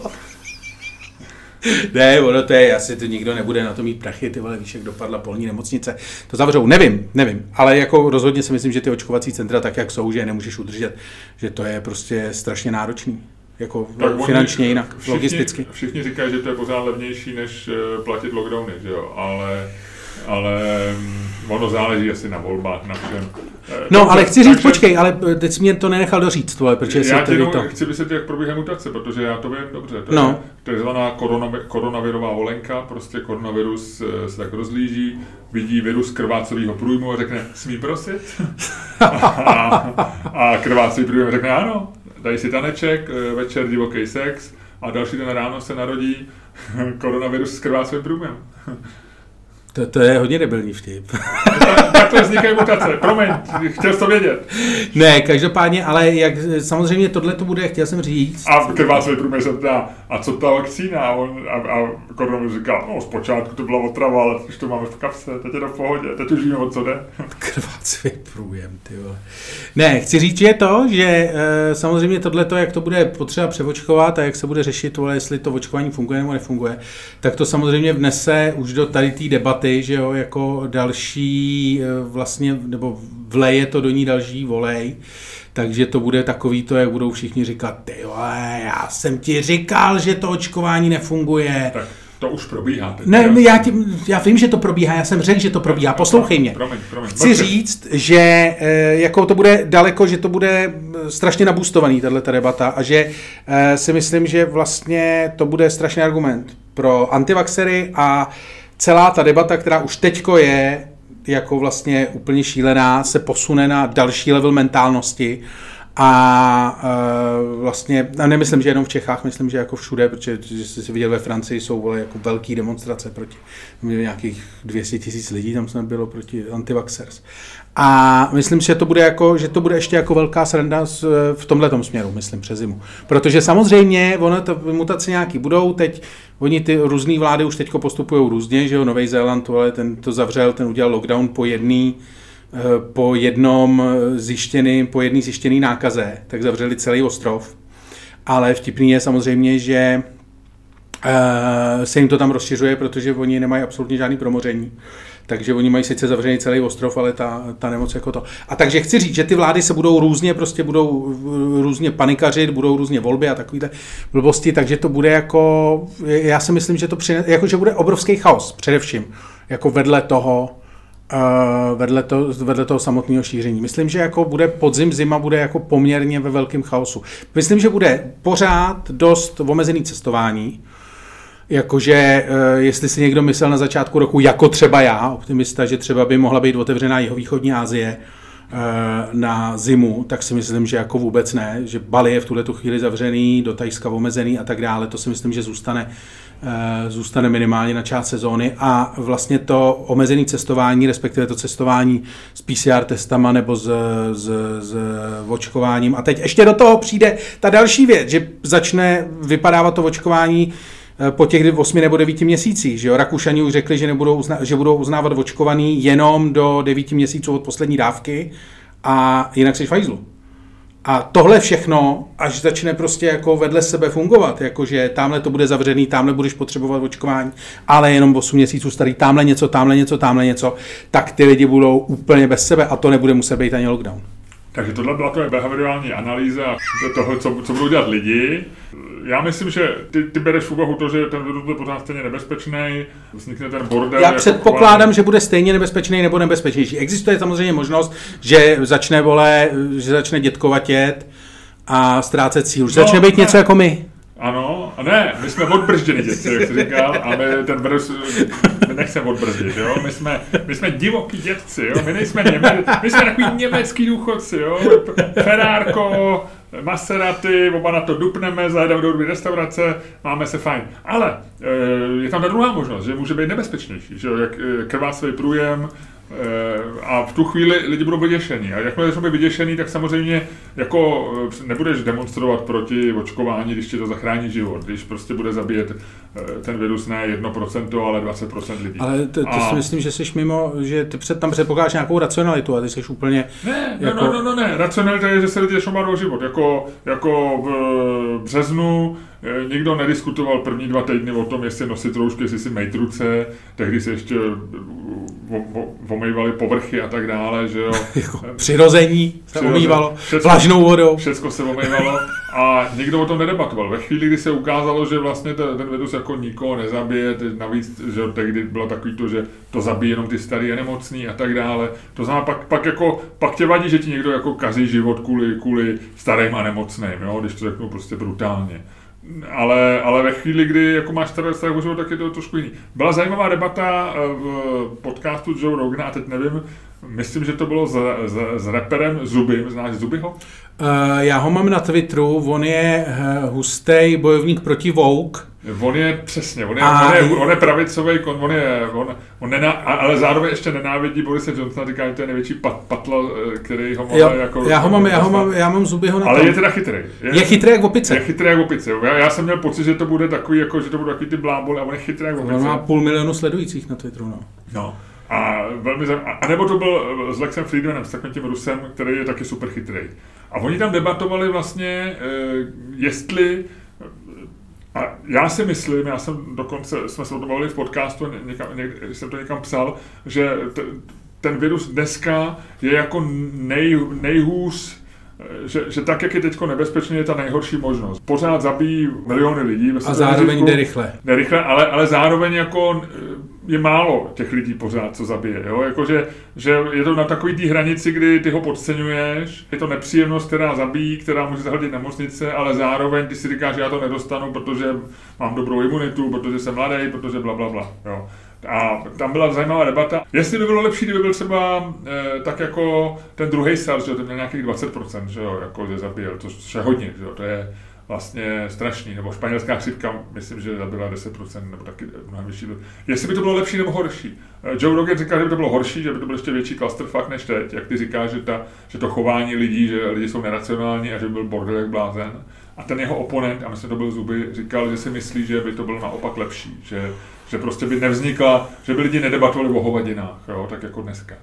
ne, ono to je, asi to nikdo nebude na to mít prachy, ty vole, víš, jak dopadla polní nemocnice. To zavřou, nevím, nevím, ale jako rozhodně si myslím, že ty očkovací centra tak, jak jsou, že je nemůžeš udržet, že to je prostě strašně náročný. Jako tak finančně oni, jinak, všichni, logisticky. Všichni říkají, že to je pořád levnější, než eh, platit lockdowny, že jo, ale ale mm, ono záleží asi na volbách, na všem. Eh, no, ale chci říct, takže, počkej, ale eh, teď jsi mě to nenechal doříct, tohle, protože já ti to... chci vysvětlit, jak probíhá mutace, protože já to vím dobře. To no. je takzvaná korona, koronavirová volenka, prostě koronavirus eh, se tak rozlíží, vidí virus krvácového průjmu a řekne, smí prosit? a, a krvácový průjmu řekne, ano, dají si taneček, večer divoký sex a další den ráno se narodí koronavirus s krvácovým průjmem. To, to je hodně debilní vtip. tak to vznikají mutace, promiň, chtěl jsi to vědět. Ne, každopádně, ale jak samozřejmě tohle to bude, chtěl jsem říct. A krvásový průměr se ptá, a co ta vakcína? A, on, a, a Kordon říká, no zpočátku to byla otrava, ale už to máme v kapse, teď je to v pohodě, teď už víme, o co jde. Krvácový průjem, ty vole. Ne, chci říct, že je to, že e, samozřejmě tohle, jak to bude potřeba převočkovat a jak se bude řešit, vole, jestli to očkování funguje nebo nefunguje, tak to samozřejmě vnese už do tady té debaty, že jo, jako další e, vlastně, nebo vleje to do ní další volej. Takže to bude takový to, jak budou všichni říkat, ty vole, já jsem ti říkal, že to očkování nefunguje. Tak. To už probíhá. Teď, ne, já, tě, já vím, že to probíhá, já jsem řekl, že to probíhá. Poslouchej mě. Promiň, promiň, Chci promiň. říct, že e, jako to bude daleko, že to bude eh, strašně nabustovaný, tato debata, a že e, si myslím, že vlastně to bude strašný argument pro antivaxery a celá ta debata, která už teďko je, jako vlastně úplně šílená, se posune na další level mentálnosti a uh, vlastně, a nemyslím, že jenom v Čechách, myslím, že jako všude, protože že jsi si viděl ve Francii, jsou vole, jako velké demonstrace proti, nějakých 200 tisíc lidí, tam jsme bylo proti antivaxers. A myslím, že to bude, jako, že to bude ještě jako velká sranda v tomhle směru, myslím, přes zimu. Protože samozřejmě, ono to mutace nějaký budou, teď oni ty různé vlády už teď postupují různě, že jo, Nový Zéland, ale ten to zavřel, ten udělal lockdown po jedný, eh, po jednom zjištěný, po jedný zjištěný nákaze, tak zavřeli celý ostrov. Ale vtipný je samozřejmě, že eh, se jim to tam rozšiřuje, protože oni nemají absolutně žádný promoření. Takže oni mají sice zavřený celý ostrov, ale ta, ta nemoc jako to. A takže chci říct, že ty vlády se budou různě, prostě budou různě panikařit, budou různě volby a takovýhle blbosti, takže to bude jako, já si myslím, že to přine, jako, že bude obrovský chaos především, jako vedle toho, Uh, vedle, to, vedle toho samotného šíření. Myslím, že jako bude podzim, zima bude jako poměrně ve velkém chaosu. Myslím, že bude pořád dost omezený cestování, Jakože, eh, jestli si někdo myslel na začátku roku, jako třeba já, optimista, že třeba by mohla být otevřená jeho východní Asie eh, na zimu, tak si myslím, že jako vůbec ne, že Bali je v tuhle chvíli zavřený, do Tajska omezený a tak dále, to si myslím, že zůstane, eh, zůstane minimálně na část sezóny a vlastně to omezené cestování, respektive to cestování s PCR testama nebo s, s, s očkováním. A teď ještě do toho přijde ta další věc, že začne vypadávat to očkování po těch 8 nebo 9 měsících. Že jo? Rakušani už řekli, že, nebudou uzna, že budou uznávat očkovaný jenom do 9 měsíců od poslední dávky a jinak si fajzlu. A tohle všechno, až začne prostě jako vedle sebe fungovat, jakože tamhle to bude zavřený, tamhle budeš potřebovat očkování, ale jenom 8 měsíců starý, tamhle něco, tamhle něco, tamhle něco, tak ty lidi budou úplně bez sebe a to nebude muset být ani lockdown. Takže tohle byla to behaviorální analýza toho, co, co budou dělat lidi. Já myslím, že ty, ty bereš v úvahu to, že ten virus bude pořád stejně nebezpečný, vznikne ten bordel. Já jako předpokládám, chování. že bude stejně nebezpečný nebo nebezpečnější. Existuje samozřejmě možnost, že začne vole, že začne dětkovatět a ztrácet sílu. Že no, začne být ne. něco jako my. Ano, a ne, my jsme odbržděni děti, jak jsi říkal, a my ten brz, my nechceme odbrzdit, jo, my jsme, my jsme divoký dětci, jo, my nejsme něme, my jsme takový německý důchodci, jo, Ferárko, Maserati, oba na to dupneme, zajedeme do restaurace, máme se fajn. Ale e, je tam ta druhá možnost, že může být nebezpečnější, že jo, jak e, krvásový průjem, Eh, a v tu chvíli lidi budou vyděšení. A jakmile jsou vyděšení, tak samozřejmě jako eh, nebudeš demonstrovat proti očkování, když ti to zachrání život. Když prostě bude zabíjet eh, ten virus ne 1%, ale 20% lidí. Ale to, to a... si myslím, že jsi mimo, že ty před, tam předpokládáš nějakou racionalitu a ty jsi úplně... Ne, jako... no, no, no, ne, racionalita je, že se lidi začnou život. Jako, jako v březnu nikdo nediskutoval první dva týdny o tom, jestli nosit roušky, jestli si mejt ruce, tehdy se ještě omývali povrchy a tak dále, že jo. Jako přirození se omývalo, vlažnou vodou. Všecko se omývalo a nikdo o tom nedebatoval. Ve chvíli, kdy se ukázalo, že vlastně ten, ten virus jako nikoho nezabije, teď navíc, že tehdy bylo takový to, že to zabije jenom ty starý a nemocný a tak dále. To znamená, pak, pak, jako, pak tě vadí, že ti někdo jako kazí život kvůli, kvůli starým a nemocným, jo? když to řeknu prostě brutálně. Ale, ale ve chvíli, kdy jako máš o život, tak je to trošku jiný. Byla zajímavá debata eh, v podcastu Joe Rogana, a teď nevím, myslím, že to bylo s, s, s reperem Zubym, znáš Zubyho? Uh, já ho mám na Twitteru, on je uh, hustý bojovník proti Vogue. On je přesně, on je, a... on je, on je pravicový, on je, on, on nená, ale zároveň ještě nenávidí Borise Johnsona, říká, že to je největší pat, patl, eh, který ho má jako... Já ho mám, já ho mám, já mám zubyho na Ale tom. je teda chytrý. Je, je chytrý jak opice. Je chytrý jak opice. Já, já, jsem měl pocit, že to bude takový, jako, že to bude takový ty blábol, a on je chytrý jak opice. On má půl milionu sledujících na Twitteru, no. No. A velmi zajímavé. A nebo to byl s Lexem Friedmanem, s takovým tím Rusem, který je taky super chytrý. A oni tam debatovali vlastně, eh, jestli a já si myslím, já jsem dokonce, jsme se o tom bavili v podcastu, někam, někde, jsem to někam psal, že t, ten virus dneska je jako nej, nejhůř Eh, že, že tak, jak je teď nebezpečný, je ta nejhorší možnost. Pořád zabíjí miliony lidí. A zároveň jde rychle. Jde rychle, ale, ale zároveň jako eh, je málo těch lidí pořád, co zabije. Jo? Jako, že, že je to na takový té hranici, kdy ty ho podceňuješ, je to nepříjemnost, která zabíjí, která může zahodit nemocnice, ale zároveň ty si říkáš, že já to nedostanu, protože mám dobrou imunitu, protože jsem mladý, protože bla, bla, bla. Jo. A tam byla zajímavá debata, jestli by bylo lepší, kdyby byl třeba e, tak jako ten druhý SARS, že to měl nějakých 20%, že jo, jako že zabíjel, což je hodně, že jo, to je vlastně strašný, nebo španělská chřipka, myslím, že zabila 10%, nebo taky mnohem vyšší. Jestli by to bylo lepší nebo horší. Eh, Joe Rogan říká, že by to bylo horší, že by to byl ještě větší clusterfuck než teď, jak ty říkáš, že, ta, že to chování lidí, že lidi jsou neracionální a že by byl bordel jak blázen. A ten jeho oponent, a myslím, to byl Zuby, říkal, že si myslí, že by to bylo naopak lepší, že že prostě by nevznikla, že by lidi nedebatovali o hovadinách, jo, tak jako dneska.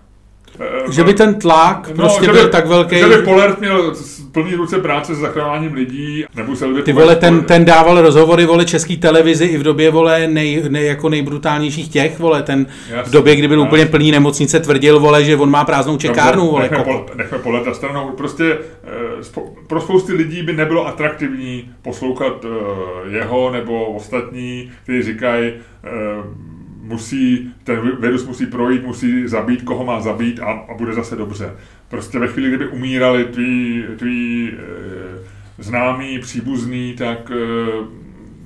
Že by ten tlak no, prostě byl by, tak velký. Že by Polert měl plný ruce práce s zachráváním lidí. Nemusel by Ty vole, ten, ten dával rozhovory vole český televizi i v době vole nej, nej, jako nejbrutálnější těch, vole, ten jasný, v době, kdy byl jasný. úplně plný nemocnice, tvrdil, vole, že on má prázdnou čekárnu, vole. Nechme, pol, nechme Polerta stranou. Prostě eh, pro spousty lidí by nebylo atraktivní poslouchat eh, jeho nebo ostatní, kteří říkají, eh, musí, ten virus musí projít, musí zabít, koho má zabít a, a bude zase dobře. Prostě ve chvíli, kdyby umírali tví, tví e, známí, příbuzní, tak e,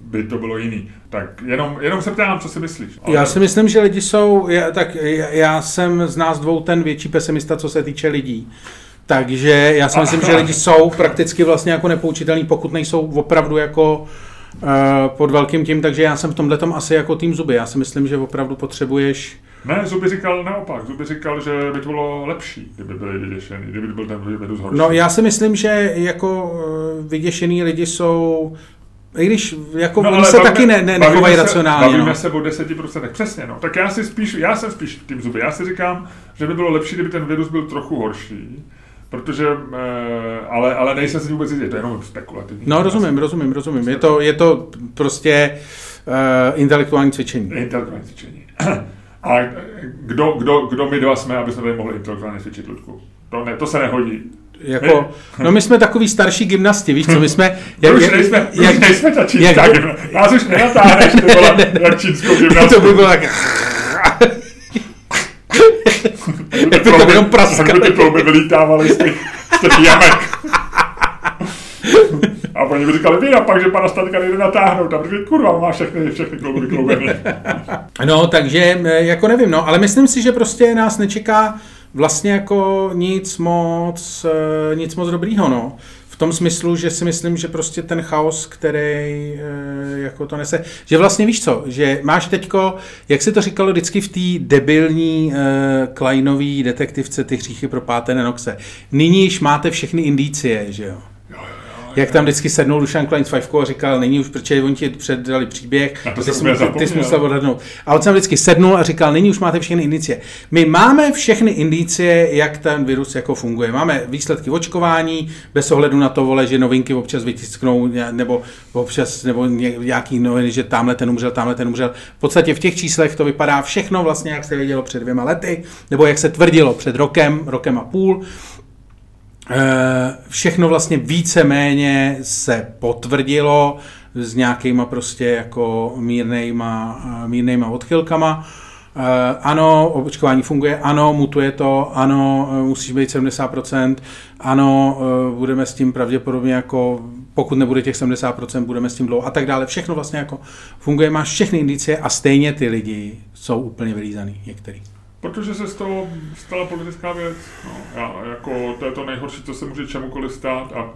by to bylo jiný. Tak jenom, jenom se ptám, co si myslíš. Ale... Já si myslím, že lidi jsou, já, tak já, já jsem z nás dvou ten větší pesimista, co se týče lidí. Takže já si myslím, že lidi jsou prakticky vlastně jako nepoučitelní, pokud nejsou opravdu jako Eh, pod velkým tím, takže já jsem v tomhle tom asi jako tým zuby. Já si myslím, že opravdu potřebuješ ne, Zuby říkal naopak. Zuby říkal, že by to bylo lepší, kdyby byli vyděšený, kdyby byl ten virus horší. No já si myslím, že jako eh, vyděšený lidi jsou i když jako no, oni se bavíme, taky ne, ne, nechovají se, racionálně. Bavíme no. se o 10%. Přesně, no. Tak já si spíš, já jsem spíš tým zuby. Já si říkám, že by bylo lepší, kdyby ten virus byl trochu horší protože, eh, ale, ale nejsem si vůbec jistý, to je jenom spekulativní. No rozumím, rozumím, rozumím. Je to, je to prostě uh, intelektuální cvičení. Intelektuální cvičení. A kdo, kdo, kdo my dva jsme, aby jsme tady mohli intelektuálně cvičit, Ludku? To, ne, to se nehodí. Jako, no my jsme takový starší gymnasti, víš co, my jsme... Jak, už nejsme, jak, už nejsme ta čínská jak, gymnastika. Nás už nenatáhneš, ty vole, jak čínskou gymnastiku. To by bylo tak... Jak by to jenom ty plouby vylítávaly z těch, z těch jamek. A oni by říkali, vy a pak, že pana statka nejde natáhnout. A říkali, kurva, má všechny, všechny klouby vykloubeny. No, takže jako nevím, no, ale myslím si, že prostě nás nečeká vlastně jako nic moc, eh, nic moc dobrýho, no v tom smyslu, že si myslím, že prostě ten chaos, který e, jako to nese, že vlastně víš co, že máš teďko, jak se to říkalo vždycky v té debilní e, Kleinový detektivce ty hříchy pro páté Nenoxe, nyní již máte všechny indicie, že jo? Jak tam vždycky sednul Dušan Klein s Fajfkou a říkal, není už, protože oni ti předali příběh, a to ty, jsi, ty, ty jsi musel odhadnout. A on tam vždycky sednul a říkal, nyní už máte všechny indicie. My máme všechny indicie, jak ten virus jako funguje. Máme výsledky očkování, bez ohledu na to, vole, že novinky občas vytisknou, nebo občas, nebo nějaký noviny, že tamhle ten umřel, tamhle ten umřel. V podstatě v těch číslech to vypadá všechno vlastně, jak se vědělo před dvěma lety, nebo jak se tvrdilo před rokem, rokem a půl. E, všechno vlastně více-méně se potvrdilo s nějakýma prostě jako mírnejma, mírnejma odchylkama. Eh, ano, očkování funguje, ano, mutuje to, ano, eh, musíš být 70%, ano, eh, budeme s tím pravděpodobně jako, pokud nebude těch 70%, budeme s tím dlouho a tak dále. Všechno vlastně jako funguje, máš všechny indicie a stejně ty lidi jsou úplně vylízaný, některý. Protože se z toho stala politická věc. No, já, jako, to je to nejhorší, co se může čemukoliv stát a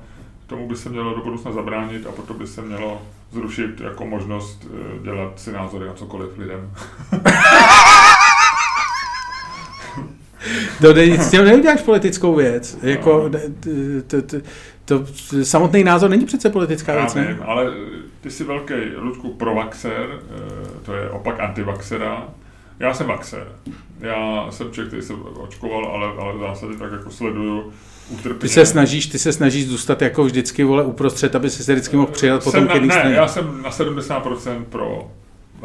tomu by se mělo do budoucna zabránit a proto by se mělo zrušit jako možnost dělat si názory na cokoliv lidem. To není, s tím neuděláš politickou věc. Jako, to, to, to, samotný názor není přece politická věc, ne? ale ty jsi velký, Ludku, provaxer, eh, to je opak antivaxera. Já jsem vaxer. Já jsem člověk, který se očkoval, ale, ale v zásadě tak jako sleduju utrpně. Ty se snažíš, ty se snažíš zůstat jako vždycky, vole, uprostřed, aby si se vždycky mohl přijet potom na, Ne, straně. já jsem na 70% pro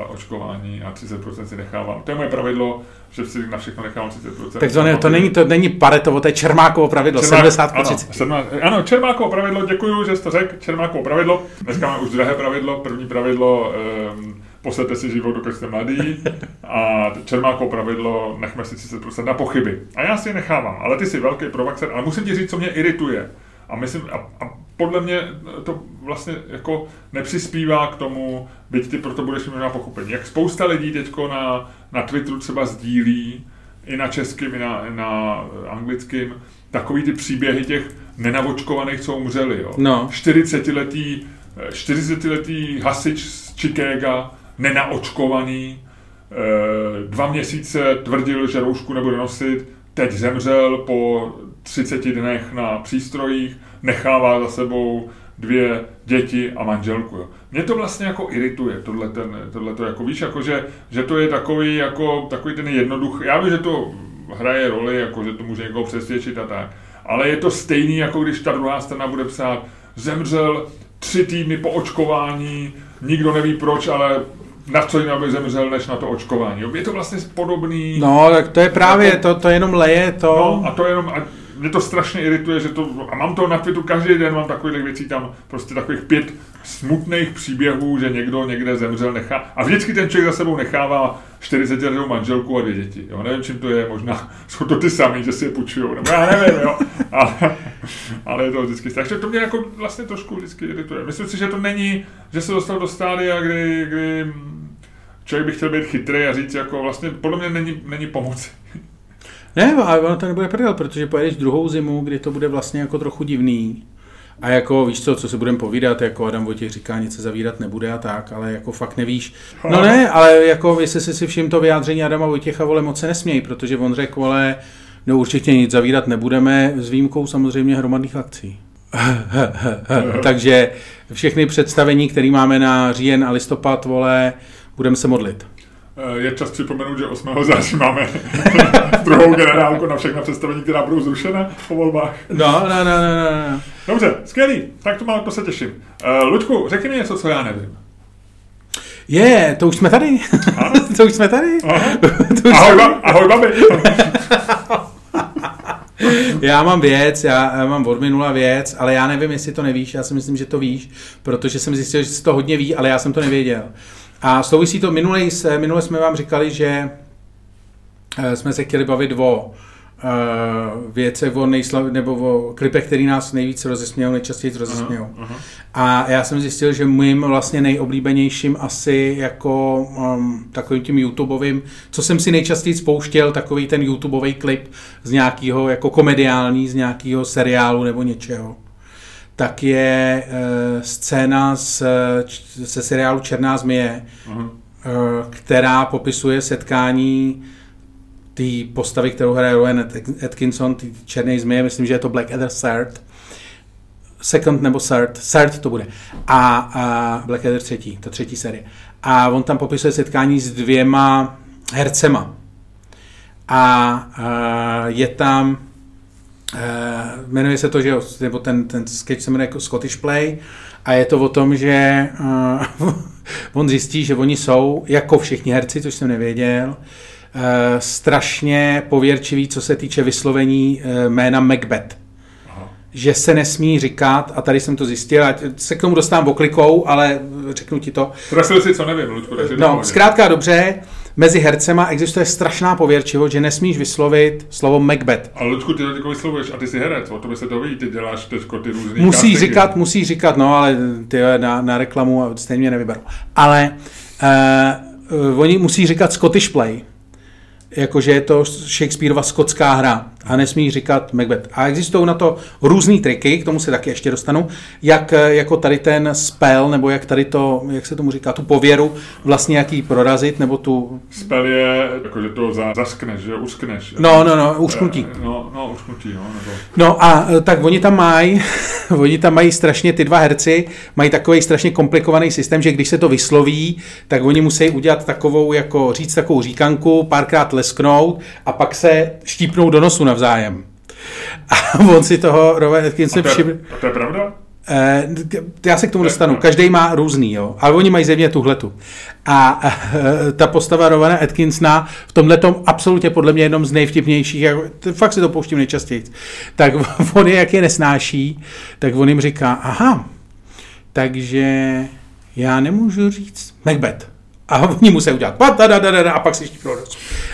očkování a 30% si nechávám. To je moje pravidlo, že si na všechno nechávám 30%. Takže to není, to není paretovo, to je Čermákovo pravidlo, Čermák, 70 ano, 30. 70, ano, Čermákovo pravidlo, děkuji, že jsi to řekl, Čermákovo pravidlo. Dneska máme už druhé pravidlo, první pravidlo, um, poslete si život, dokud jste mladý a Čermákovo pravidlo, nechme si 30% na pochyby. A já si je nechávám, ale ty jsi velký provaxer, ale musím ti říct, co mě irituje. A myslím, a, a podle mě to vlastně jako nepřispívá k tomu, byť ty proto budeš mít na pochopení. Jak spousta lidí teďko na, na Twitteru třeba sdílí, i na českým, i na, na anglickým, takový ty příběhy těch nenavočkovaných, co umřeli. Jo. No. 40-letý, 40-letý hasič z Chicaga, nenaočkovaný, eh, dva měsíce tvrdil, že roušku nebude nosit, teď zemřel po 30 dnech na přístrojích, nechává za sebou dvě děti a manželku. Jo. Mě to vlastně jako irituje, tohle, ten, tohle to jako víš, jako že, že to je takový, jako, takový ten jednoduchý, já vím, že to hraje roli, jako že to může někoho přesvědčit a tak, ale je to stejný, jako když ta druhá strana bude psát, zemřel tři týdny po očkování, nikdo neví proč, ale na co jinak by zemřel, než na to očkování. Je to vlastně podobný. No, tak to je právě, jako, to, to jenom leje to. No, a to jenom, a mě to strašně irituje, že to, a mám to na Twitteru každý den, mám takových věcí tam, prostě takových pět smutných příběhů, že někdo někde zemřel, nechá, a vždycky ten člověk za sebou nechává 40 letou manželku a dvě děti, jo, nevím, čím to je, možná jsou to ty sami, že si je půjčujou, nebo já nevím, jo, ale, ale je to vždycky, takže to mě jako vlastně trošku vždycky irituje. Myslím si, že to není, že se dostal do stádia, kdy, kdy člověk by chtěl být chytrý a říct, jako vlastně podle mě není, není pomoci. Ne, ale ono to nebude prdel, protože pojedeš druhou zimu, kdy to bude vlastně jako trochu divný. A jako víš co, co se budeme povídat, jako Adam Vojtěch říká, nic se zavírat nebude a tak, ale jako fakt nevíš. No ne, ale jako jestli si si všim to vyjádření Adama Vojtěcha, vole, moc se nesměj, protože on řekl, vole, no určitě nic zavírat nebudeme, s výjimkou samozřejmě hromadných akcí. Takže všechny představení, které máme na říjen a listopad, vole, budeme se modlit. Eh, je čas připomenout, že 8. září máme druhou generálku na všechna představení, která budou zrušena po volbách. No, no, no, no, no. Dobře, skvělý, tak to mám, to se těším. Uh, Luďku, řekni mi něco, co já nevím. Je, to už jsme tady. to už jsme tady. to už ahoj. Ba, ahoj, babi. já mám věc, já, já mám od minula věc, ale já nevím, jestli to nevíš, já si myslím, že to víš, protože jsem zjistil, že jsi to hodně ví, ale já jsem to nevěděl. A souvisí to, minule, minule jsme vám říkali, že eh, jsme se chtěli bavit o uh, věcech, o nejslav, nebo o klipech, který nás nejvíc rozesmějou, nejčastěji rozesmějou. Uh-huh, uh-huh. A já jsem zjistil, že mým vlastně nejoblíbenějším asi jako um, takovým tím YouTubeovým, co jsem si nejčastěji spouštěl, takový ten YouTubeový klip z nějakého jako komediální, z nějakého seriálu nebo něčeho tak je uh, scéna z, ze seriálu Černá zmije, uh-huh. uh, která popisuje setkání té postavy, kterou hraje Rowan Atkinson, ty černé zmije, myslím, že je to Blackadder Third, second nebo third, third to bude, a, a Blackadder třetí, to třetí série. A on tam popisuje setkání s dvěma hercema. A, a je tam jmenuje se to, že nebo ten, ten sketch se jmenuje Scottish Play a je to o tom, že uh, on zjistí, že oni jsou, jako všichni herci, což jsem nevěděl, uh, strašně pověrčiví, co se týče vyslovení uh, jména Macbeth. Aha. že se nesmí říkat, a tady jsem to zjistil, ať se k tomu dostávám oklikou, ale řeknu ti to. Trasil si, co nevím, Ludku, No, zkrátka dobře, mezi hercema existuje strašná pověrčivost, že nesmíš vyslovit slovo Macbeth. Ale Ludku, ty to jako vyslovuješ a ty jsi herec, o tobě se to ví, ty děláš teďko ty různý Musí castingy. říkat, musí říkat, no ale ty na, na reklamu stejně mě nevyberou. Ale uh, oni musí říkat Scottish Play jakože je to Shakespeareova skotská hra a nesmí říkat Macbeth. A existují na to různé triky, k tomu se taky ještě dostanu, jak jako tady ten spell, nebo jak tady to, jak se tomu říká, tu pověru vlastně jaký prorazit, nebo tu... Spell je, jakože to zaskneš, že uskneš. No, no, no, usknutí. Eh, no, no, usknutí, no. Nebo... No a eh, tak oni tam mají, oni tam mají strašně, ty dva herci mají takový strašně komplikovaný systém, že když se to vysloví, tak oni musí udělat takovou, jako říct takovou říkanku, párkrát lesknout a pak se štípnou do nosu navzájem. A on si toho Robert Atkinson všiml. A to je pravda? Eh, já se k tomu dostanu. Každý má různý, jo. Ale oni mají zjevně tuhletu. A eh, ta postava Rovana Atkinsona v tomhle tom absolutně podle mě jednom z nejvtipnějších, jako, fakt si to pouštím nejčastěji, tak on je, jak je nesnáší, tak on jim říká, aha, takže já nemůžu říct Macbeth. A oni musí udělat a pak si štípnou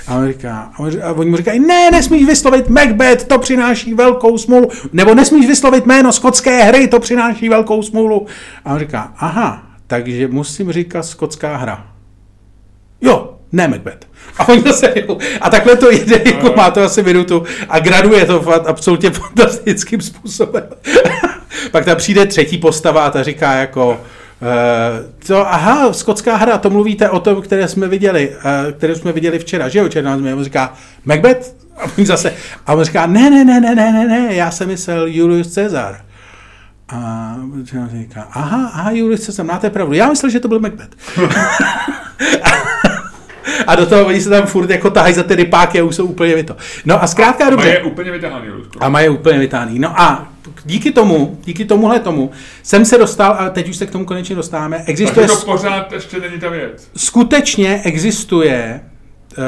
A on říká, a oni mu říkají, ne, nesmíš vyslovit Macbeth, to přináší velkou smůlu, nebo nesmíš vyslovit jméno skotské hry, to přináší velkou smůlu. A on říká, aha, takže musím říkat skotská hra. Jo, ne Macbeth. A oni zase A takhle to jde, jako má to asi minutu a graduje to absolutně fantastickým způsobem. Pak tam přijde třetí postava a ta říká jako, to, aha, skotská hra, to mluvíte o tom, které jsme viděli, uh, které jsme viděli včera, že jo, černá změna, on říká, Macbeth? A on zase, a on říká, ne, ne, ne, ne, ne, ne, ne, já jsem myslel Julius Caesar. A on říká, aha, aha, Julius Caesar, máte pravdu, já myslel, že to byl Macbeth. a do toho oni se tam furt jako tahají za ty rypáky a už jsou úplně vyto. No a zkrátka dobře. A je úplně vytáhaný. A má je úplně vytáhaný. No a díky tomu, díky tomuhle tomu, jsem se dostal, a teď už se k tomu konečně dostáváme, existuje... Takže to pořád ještě není ta věc. Skutečně existuje uh,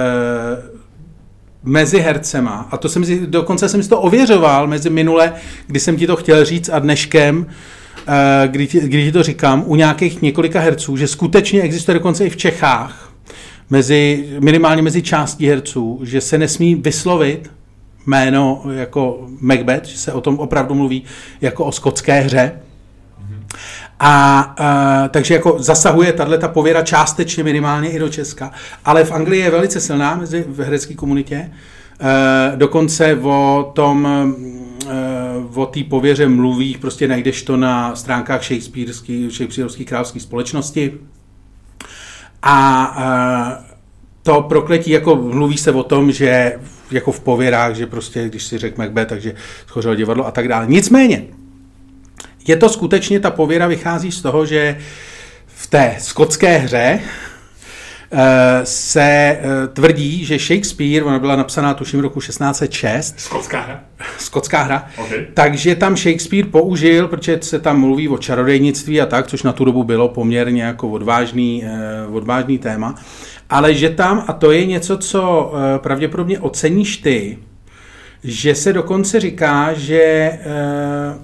mezi hercema, a to jsem si, dokonce jsem si to ověřoval mezi minule, kdy jsem ti to chtěl říct a dneškem, uh, kdy, ti, kdy ti to říkám, u nějakých několika herců, že skutečně existuje dokonce i v Čechách, mezi, minimálně mezi částí herců, že se nesmí vyslovit jméno jako Macbeth, že se o tom opravdu mluví jako o skotské hře. A, a takže jako zasahuje tahle ta pověra částečně minimálně i do Česka, ale v Anglii je velice silná mezi v herecké komunitě. E, dokonce o tom, e, o té pověře mluví, prostě najdeš to na stránkách Shakespeareovské královské společnosti. A e, to prokletí, jako mluví se o tom, že jako v pověrách, že prostě, když si řekl Macbeth, takže schořelo divadlo a tak dále. Nicméně, je to skutečně, ta pověra vychází z toho, že v té skotské hře eh, se eh, tvrdí, že Shakespeare, ona byla napsaná tuším roku 1606. Skotská hra? Skotská hra. Okay. Takže tam Shakespeare použil, protože se tam mluví o čarodejnictví a tak, což na tu dobu bylo poměrně jako odvážný, eh, odvážný téma ale že tam, a to je něco, co uh, pravděpodobně oceníš ty, že se dokonce říká, že uh,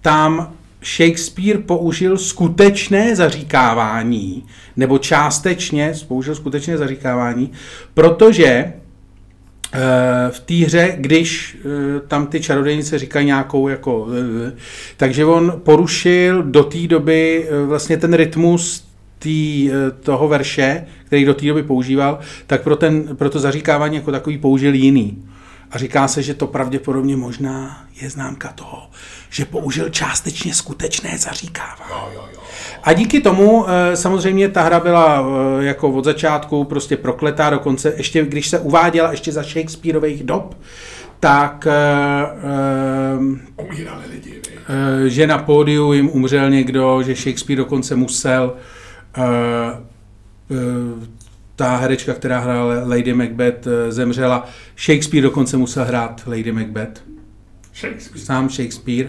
tam Shakespeare použil skutečné zaříkávání, nebo částečně použil skutečné zaříkávání, protože eh, v té hře, když tam ty čarodejnice říkají nějakou jako, takže on porušil do té doby vlastně ten rytmus tý, eh, toho verše, který do té doby používal, tak pro, ten, pro to zaříkávání jako takový použil jiný. A říká se, že to pravděpodobně možná je známka toho, že použil částečně skutečné zaříkávání. Jo, jo, jo. A díky tomu eh, samozřejmě ta hra byla eh, jako od začátku prostě prokletá, dokonce ještě když se uváděla ještě za Shakespeareových dob, tak umírali lidi. že na pódiu jim umřel někdo, že Shakespeare dokonce musel uh, ta herečka, která hrála Lady Macbeth, eh, zemřela. Shakespeare dokonce musel hrát Lady Macbeth. Shakespeare. Sám Shakespeare.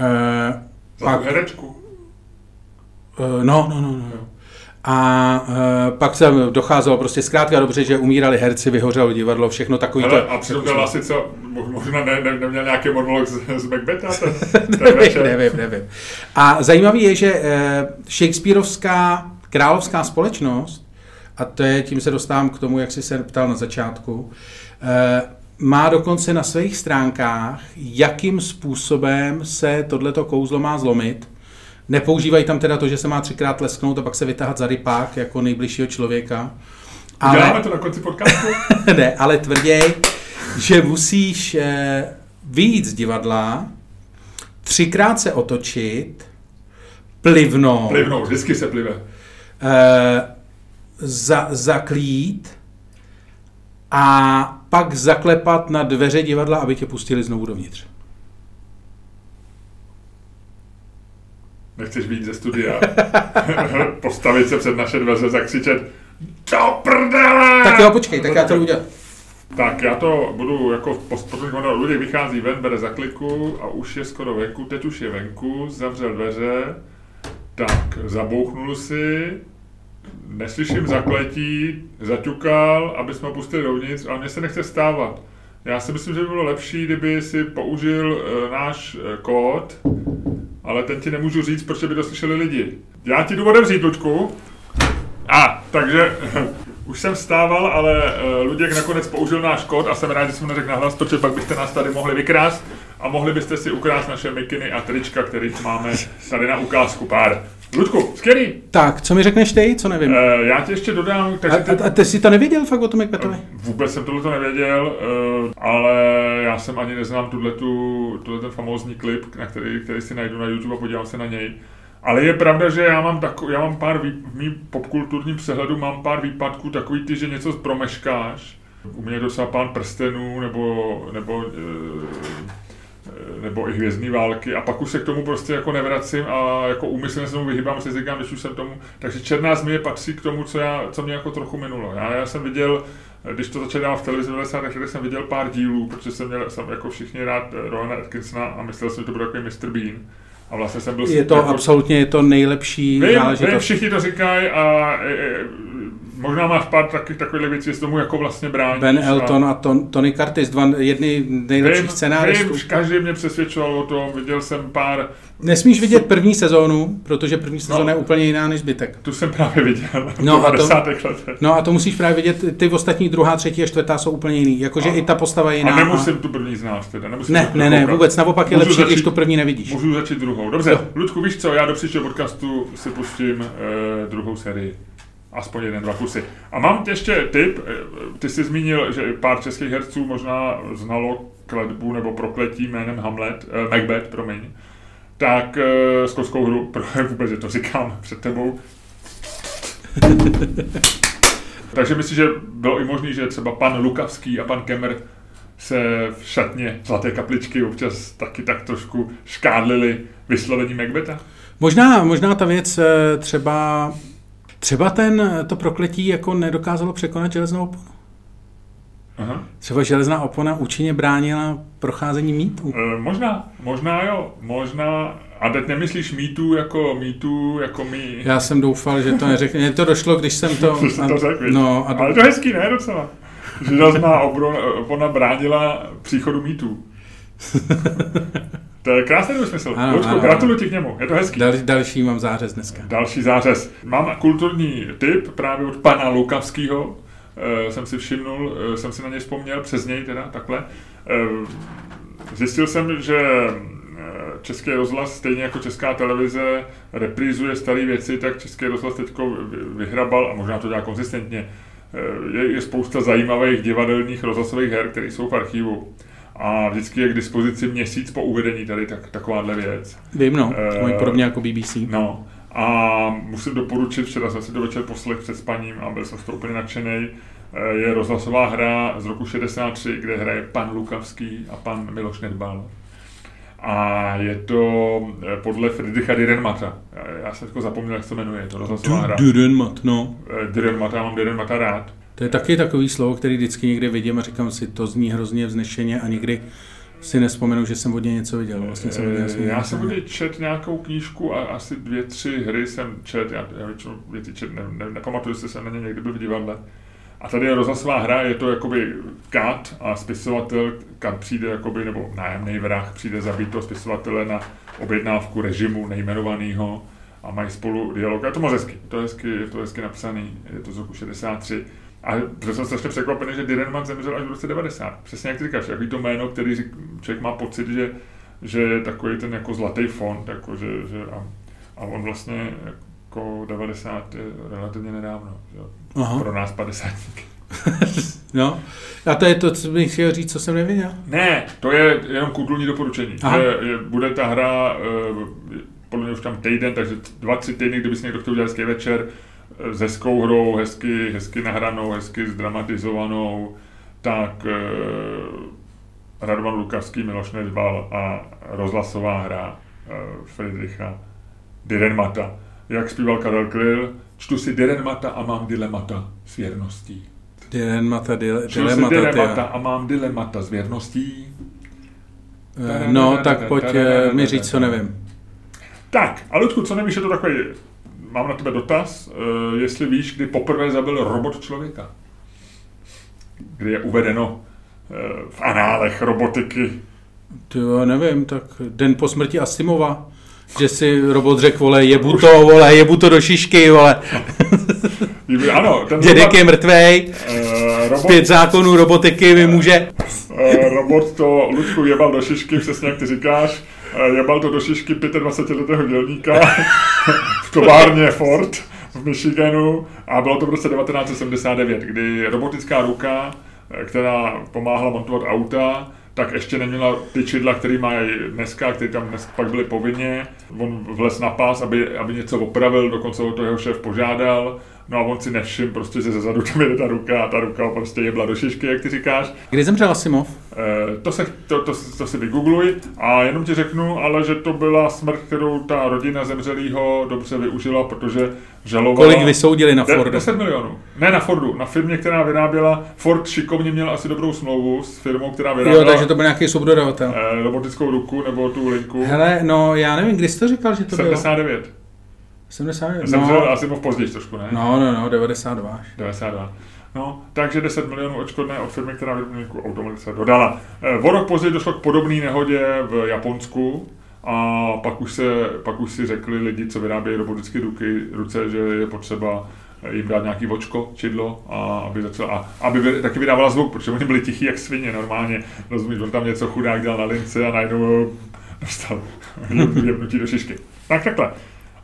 Uh, pak, herečku? Uh, no, no, no, no. A uh, pak se docházelo prostě zkrátka dobře, že umírali herci, vyhořelo divadlo, všechno takový. Hele, to, a přitom byl asi co, možná ne, ne, neměl nějaký monolog z, z Macbetha? Ten, nevím, nevím, nevím. A zajímavý je, že uh, Shakespeareovská královská společnost, a to je, tím se dostávám k tomu, jak jsi se ptal na začátku, uh, má dokonce na svých stránkách, jakým způsobem se tohleto kouzlo má zlomit, Nepoužívají tam teda to, že se má třikrát lesknout a pak se vytáhat za rypák jako nejbližšího člověka. Ale, Děláme to na konci podcastu? ne, ale tvrději, že musíš eh, vyjít z divadla, třikrát se otočit, plivnout. Plivnout, vždycky se plive. Eh, za, zaklít a pak zaklepat na dveře divadla, aby tě pustili znovu dovnitř. nechceš být ze studia, postavit se před naše dveře, zakřičet do prdele! Tak jo, počkej, tak já to udělám. Tak já to budu jako postupně, Luděk vychází ven, bere zakliku a už je skoro venku, teď už je venku, zavřel dveře, tak zabouchnul si, neslyším zakletí, zaťukal, aby jsme pustili dovnitř, ale mně se nechce stávat. Já si myslím, že by bylo lepší, kdyby si použil uh, náš uh, kód, ale ten ti nemůžu říct, protože by to slyšeli lidi. Já ti jdu otevřít, Luďku. A, takže už jsem vstával, ale uh, Luděk nakonec použil náš kód a jsem rád, že jsem neřekl nahlas, protože pak byste nás tady mohli vykrást a mohli byste si ukrást naše mikiny a trička, kterých máme tady na ukázku pár. Ludku, skvělý. Tak, co mi řekneš ty, co nevím? Uh, já ti ještě dodám... Takže ty... A, a ty jsi to nevěděl fakt o tom Macbethovi? Uh, vůbec jsem tohle to nevěděl, uh, ale já jsem ani neznám tuhle ten famózní klip, na který, který si najdu na YouTube a podívám se na něj. Ale je pravda, že já mám, tako, já mám pár, vý, v mým popkulturním přehledu mám pár výpadků, takový ty, že něco promeškáš. U mě docela pán prstenů, nebo, nebo nebo i hvězdní války a pak už se k tomu prostě jako nevracím a jako úmyslně se tomu vyhýbám, si říkám, když už jsem tomu, takže Černá zmije patří k tomu, co, já, co mě jako trochu minulo. Já, já jsem viděl, když to začal dělat v televizi v 90. letech, jsem viděl pár dílů, protože jsem měl jsem jako všichni rád Rowana Atkinsona a myslel jsem, že to bude takový Mr. Bean. A vlastně jsem byl... Je to jako, absolutně je to nejlepší vím, záležitost. Vím, všichni to říkají a e, e, možná máš pár taky, takových věcí, že tomu jako vlastně brání. Ben Elton a, a ton, Tony Curtis, dva jedny nejlepších scénáristů. Vím, každý mě přesvědčoval o tom, viděl jsem pár... Nesmíš vidět první sezónu, protože první sezóna no, je úplně jiná než zbytek. Tu jsem právě viděl, no, a to, no a to musíš právě vidět, ty ostatní druhá, třetí a čtvrtá jsou úplně jiný, jakože i ta postava je jiná. A nemusím a... tu první znát teda, nemusím Ne, ne, ne, vůbec, naopak je lepší, začít, když tu první nevidíš. Můžu začít druhou. Dobře. Ludku, víš co, já do příštího podcastu si pustím uh, druhou sérii aspoň jeden, dva kusy. A mám ještě tip, eh, ty jsi zmínil, že pár českých herců možná znalo kletbu nebo prokletí jménem Hamlet, eh, Macbeth, promiň, tak eh, skoskou hru, vůbec, že to říkám před tebou. Takže myslím, že bylo i možné, že třeba pan Lukavský a pan Kemmer se v šatně Zlaté kapličky občas taky tak trošku škádlili vyslovení Macbeta? Možná, možná ta věc eh, třeba Třeba ten, to prokletí jako nedokázalo překonat železnou oponu. Aha. Třeba železná opona účinně bránila procházení mýtů. E, možná, možná jo, možná. A teď nemyslíš mýtů jako mýtů, jako my. Já jsem doufal, že to neřekne. Mně to došlo, když jsem to... to, jsem to řekl, no, a Ale to hezký, ne docela. Železná opona bránila příchodu mýtů. To je krásný smysl. Gratuluji ti k němu, je to hezký. Dal, další mám zářez dneska. Další zářez. Mám kulturní tip právě od pana Lukavského, e, jsem si všimnul, e, jsem si na něj vzpomněl, přes něj teda, takhle. E, zjistil jsem, že Český rozhlas, stejně jako Česká televize, reprízuje staré věci, tak Český rozhlas teď vyhrabal, a možná to dělá konzistentně, je, je spousta zajímavých divadelních rozhlasových her, které jsou v archivu a vždycky je k dispozici měsíc po uvedení tady tak, takováhle věc. Vím, no, e, mají podobně jako BBC. No, a musím doporučit, včera jsem si to večer poslech před spaním a byl jsem z toho úplně nadšený. E, je rozhlasová hra z roku 63, kde hraje pan Lukavský a pan Miloš Nedbal. A je to eh, podle Friedricha Direnmata. Já, já jsem jako zapomněl, jak se jmenuje, je to rozhlasová hra. Direnmat, no. Direnmat, já mám Direnmata rád. To je taky takový slovo, který vždycky někde vidím a říkám si, to zní hrozně vznešeně a někdy si nespomenu, že jsem od něj něco viděl. Vlastně jsem viděl, jsem já jsem něj čet nějakou knížku a asi dvě, tři hry jsem čet, já, já většinou věty čet, ne, ne, nepamatuju, jestli jsem na ně někdy byl v divadle. A tady je rozhlasová hra, je to jakoby kat a spisovatel, kat přijde jakoby, nebo nájemný vrah přijde zabít toho spisovatele na objednávku režimu nejmenovaného a mají spolu dialog. A je to moc hezky, je to hezky, je to hezky napsaný, je to z roku 63. A byl jsem strašně překvapený, že Dyrenman zemřel až v roce 90. Přesně jak ty říkáš, takový to jméno, který člověk má pocit, že, že je takový ten jako zlatý fond, jako že, že a, a, on vlastně jako 90 je relativně nedávno, že? Aha. pro nás 50. no, a to je to, co bych chtěl říct, co jsem neviděl. Ne, to je jenom kulturní doporučení. Že, je, bude ta hra, e, podle mě už tam týden, takže dva, tři týdny, kdyby si někdo chtěl udělat hezký večer, eh, s hezkou hrou, hezky, hezky nahranou, hezky zdramatizovanou, tak e, Radovan Lukavský, Miloš Nedbal a rozhlasová hra e, Friedricha Dyrenmata. Jak zpíval Karel Kryl, čtu si Dyrenmata a mám dilemata s věrností. Dilemata, dile, čtu dilemata, si dilemata a mám dilemata s věrností. No, tak pojď mi říct, co nevím. Tak, a Ludku, co nevíš, je to takový, mám na tebe dotaz, uh, jestli víš, kdy poprvé zabil robot člověka. Kdy je uvedeno uh, v análech robotiky. To jo, nevím, tak den po smrti Asimova, že si robot řekl, vole, jebu to, vole, jebu to do šišky, vole. ano, ten Dědek robot, je mrtvej, uh, robot, pět zákonů robotiky mi může... Uh, robot to Ludku jebal do šišky, přesně jak ty říkáš jebal to do šišky 25-letého dělníka v továrně Ford v Michiganu a bylo to v roce 1979, kdy robotická ruka, která pomáhala montovat auta, tak ještě neměla ty čidla, které mají dneska, které tam dnes pak byly povinně. On vlez na pás, aby, aby něco opravil, dokonce o to jeho šéf požádal No a on si nevšim prostě ze zezadu tam jde ta ruka a ta ruka prostě jebla do šišky, jak ty říkáš. Kdy zemřel Asimov? E, to, se, to, to, to, si vygoogluj a jenom ti řeknu, ale že to byla smrt, kterou ta rodina zemřelého dobře využila, protože žalovala... Kolik vysoudili na Fordu? 10 milionů. Ne na Fordu, na firmě, která vyráběla, Ford šikovně měl asi dobrou smlouvu s firmou, která vyráběla... Jo, takže to byl nějaký subdodavatel. E, robotickou ruku nebo tu linku. Hele, no já nevím, kdy jsi to říkal, že to 79. bylo? 79. Jsem no, asi mohl později trošku, ne? No, no, no, 92. 92. No, takže 10 milionů odškodné od firmy, která výrobníku automatice dodala. Eh, o rok později došlo k podobné nehodě v Japonsku a pak už, se, pak už si řekli lidi, co vyrábějí robotické ruky, ruce, že je potřeba jim dát nějaký očko, čidlo, a aby, začal, a aby taky vydávala zvuk, protože oni byli tichí jak svině normálně. Rozumíš, on tam něco chudák dělal na lince a najednou dostal jebnutí do šišky. Tak takhle.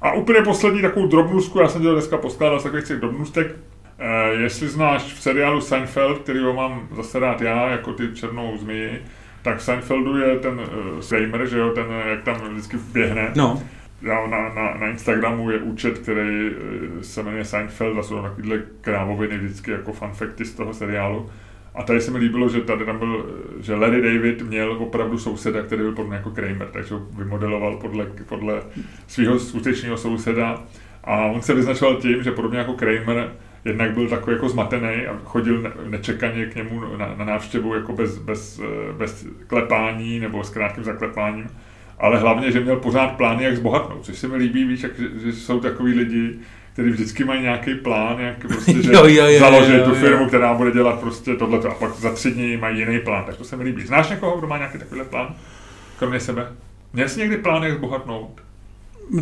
A úplně poslední takovou drobnůstku, já jsem dělal dneska poskládal z takových těch drobnůstek, eh, jestli znáš v seriálu Seinfeld, který ho mám zase rád já, jako ty černou zmiji, tak v Seinfeldu je ten uh, Kramer, že jo, ten, jak tam vždycky běhne. No. Já, na, na, na, Instagramu je účet, který eh, se jmenuje Seinfeld a jsou tam takovýhle krávoviny vždycky jako fanfekty z toho seriálu. A tady se mi líbilo, že tady tam byl, že Larry David měl opravdu souseda, který byl podle jako Kramer, takže ho vymodeloval podle, podle svého skutečného souseda. A on se vyznačoval tím, že podobně jako Kramer, jednak byl takový jako zmatený a chodil nečekaně k němu na, na návštěvu jako bez, bez, bez klepání nebo s krátkým zaklepáním, ale hlavně, že měl pořád plány, jak zbohatnout, což se mi líbí, víš, jak, že jsou takový lidi, který vždycky mají nějaký plán, jak prostě, že jo, jo, jo, založí jo, jo, tu firmu, která bude dělat prostě tohleto a pak za tři dny mají jiný plán, tak to se mi líbí. Znáš někoho, kdo má nějaký takovýhle plán? Kromě sebe? Měl jsi někdy plán, jak zbohatnout?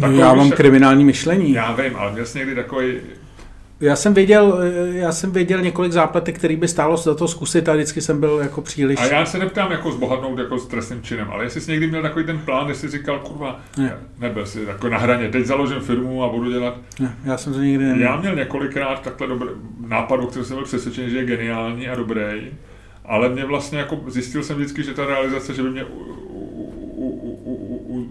Takový, já mám kriminální myšlení. Já vím, ale měl jsi někdy takový já jsem věděl, já jsem věděl několik zápletek, který by stálo za to zkusit a vždycky jsem byl jako příliš... A já se neptám jako zbohatnout jako s trestným činem, ale jestli jsi někdy měl takový ten plán, jestli jsi říkal, kurva, ne. nebyl jsi jako na hraně, teď založím firmu a budu dělat... Ne, já jsem to nikdy neměl. Já měl několikrát takhle dobrý nápad, o kterém jsem byl přesvědčen, že je geniální a dobrý, ale mě vlastně jako zjistil jsem vždycky, že ta realizace, že by mě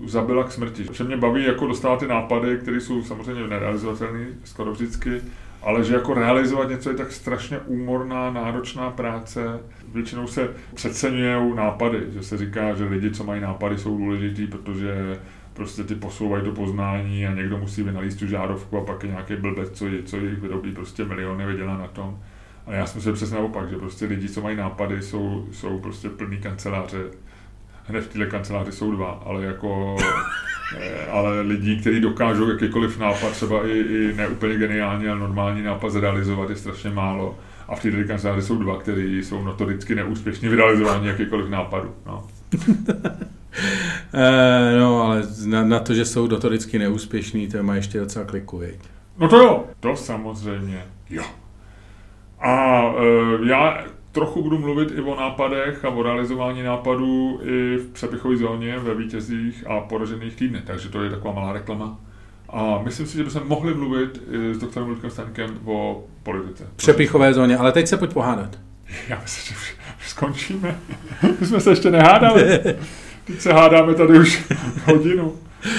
zabila k smrti. Že mě baví jako dostávat ty nápady, které jsou samozřejmě nerealizovatelné skoro vždycky, ale že jako realizovat něco je tak strašně úmorná, náročná práce. Většinou se přeceňují nápady, že se říká, že lidi, co mají nápady, jsou důležitý, protože prostě ty posouvají to poznání a někdo musí vynalíst tu žárovku a pak je nějaký blbec, co, je, co jich vyrobí prostě miliony, vydělá na tom. A já jsem si přesně naopak, že prostě lidi, co mají nápady, jsou, jsou prostě plný kanceláře hned v téhle kanceláři jsou dva, ale jako eh, ale lidí, kteří dokážou jakýkoliv nápad, třeba i, i neúplně geniální, ale normální nápad zrealizovat je strašně málo. A v této kanceláři jsou dva, kteří jsou notoricky neúspěšní v realizování jakýkoliv nápadu. No. e, no, ale na, na, to, že jsou notoricky neúspěšní, to má ještě docela kliku, viď? No to jo, to samozřejmě jo. A e, já trochu budu mluvit i o nápadech a o realizování nápadů i v přepichové zóně ve vítězích a poražených týdnech, takže to je taková malá reklama. A myslím si, že bychom mohli mluvit s doktorem Ludkem Staňkem o politice. V přepichové zóně, ale teď se pojď pohádat. Já myslím, že skončíme. My jsme se ještě nehádali. Teď se hádáme tady už hodinu.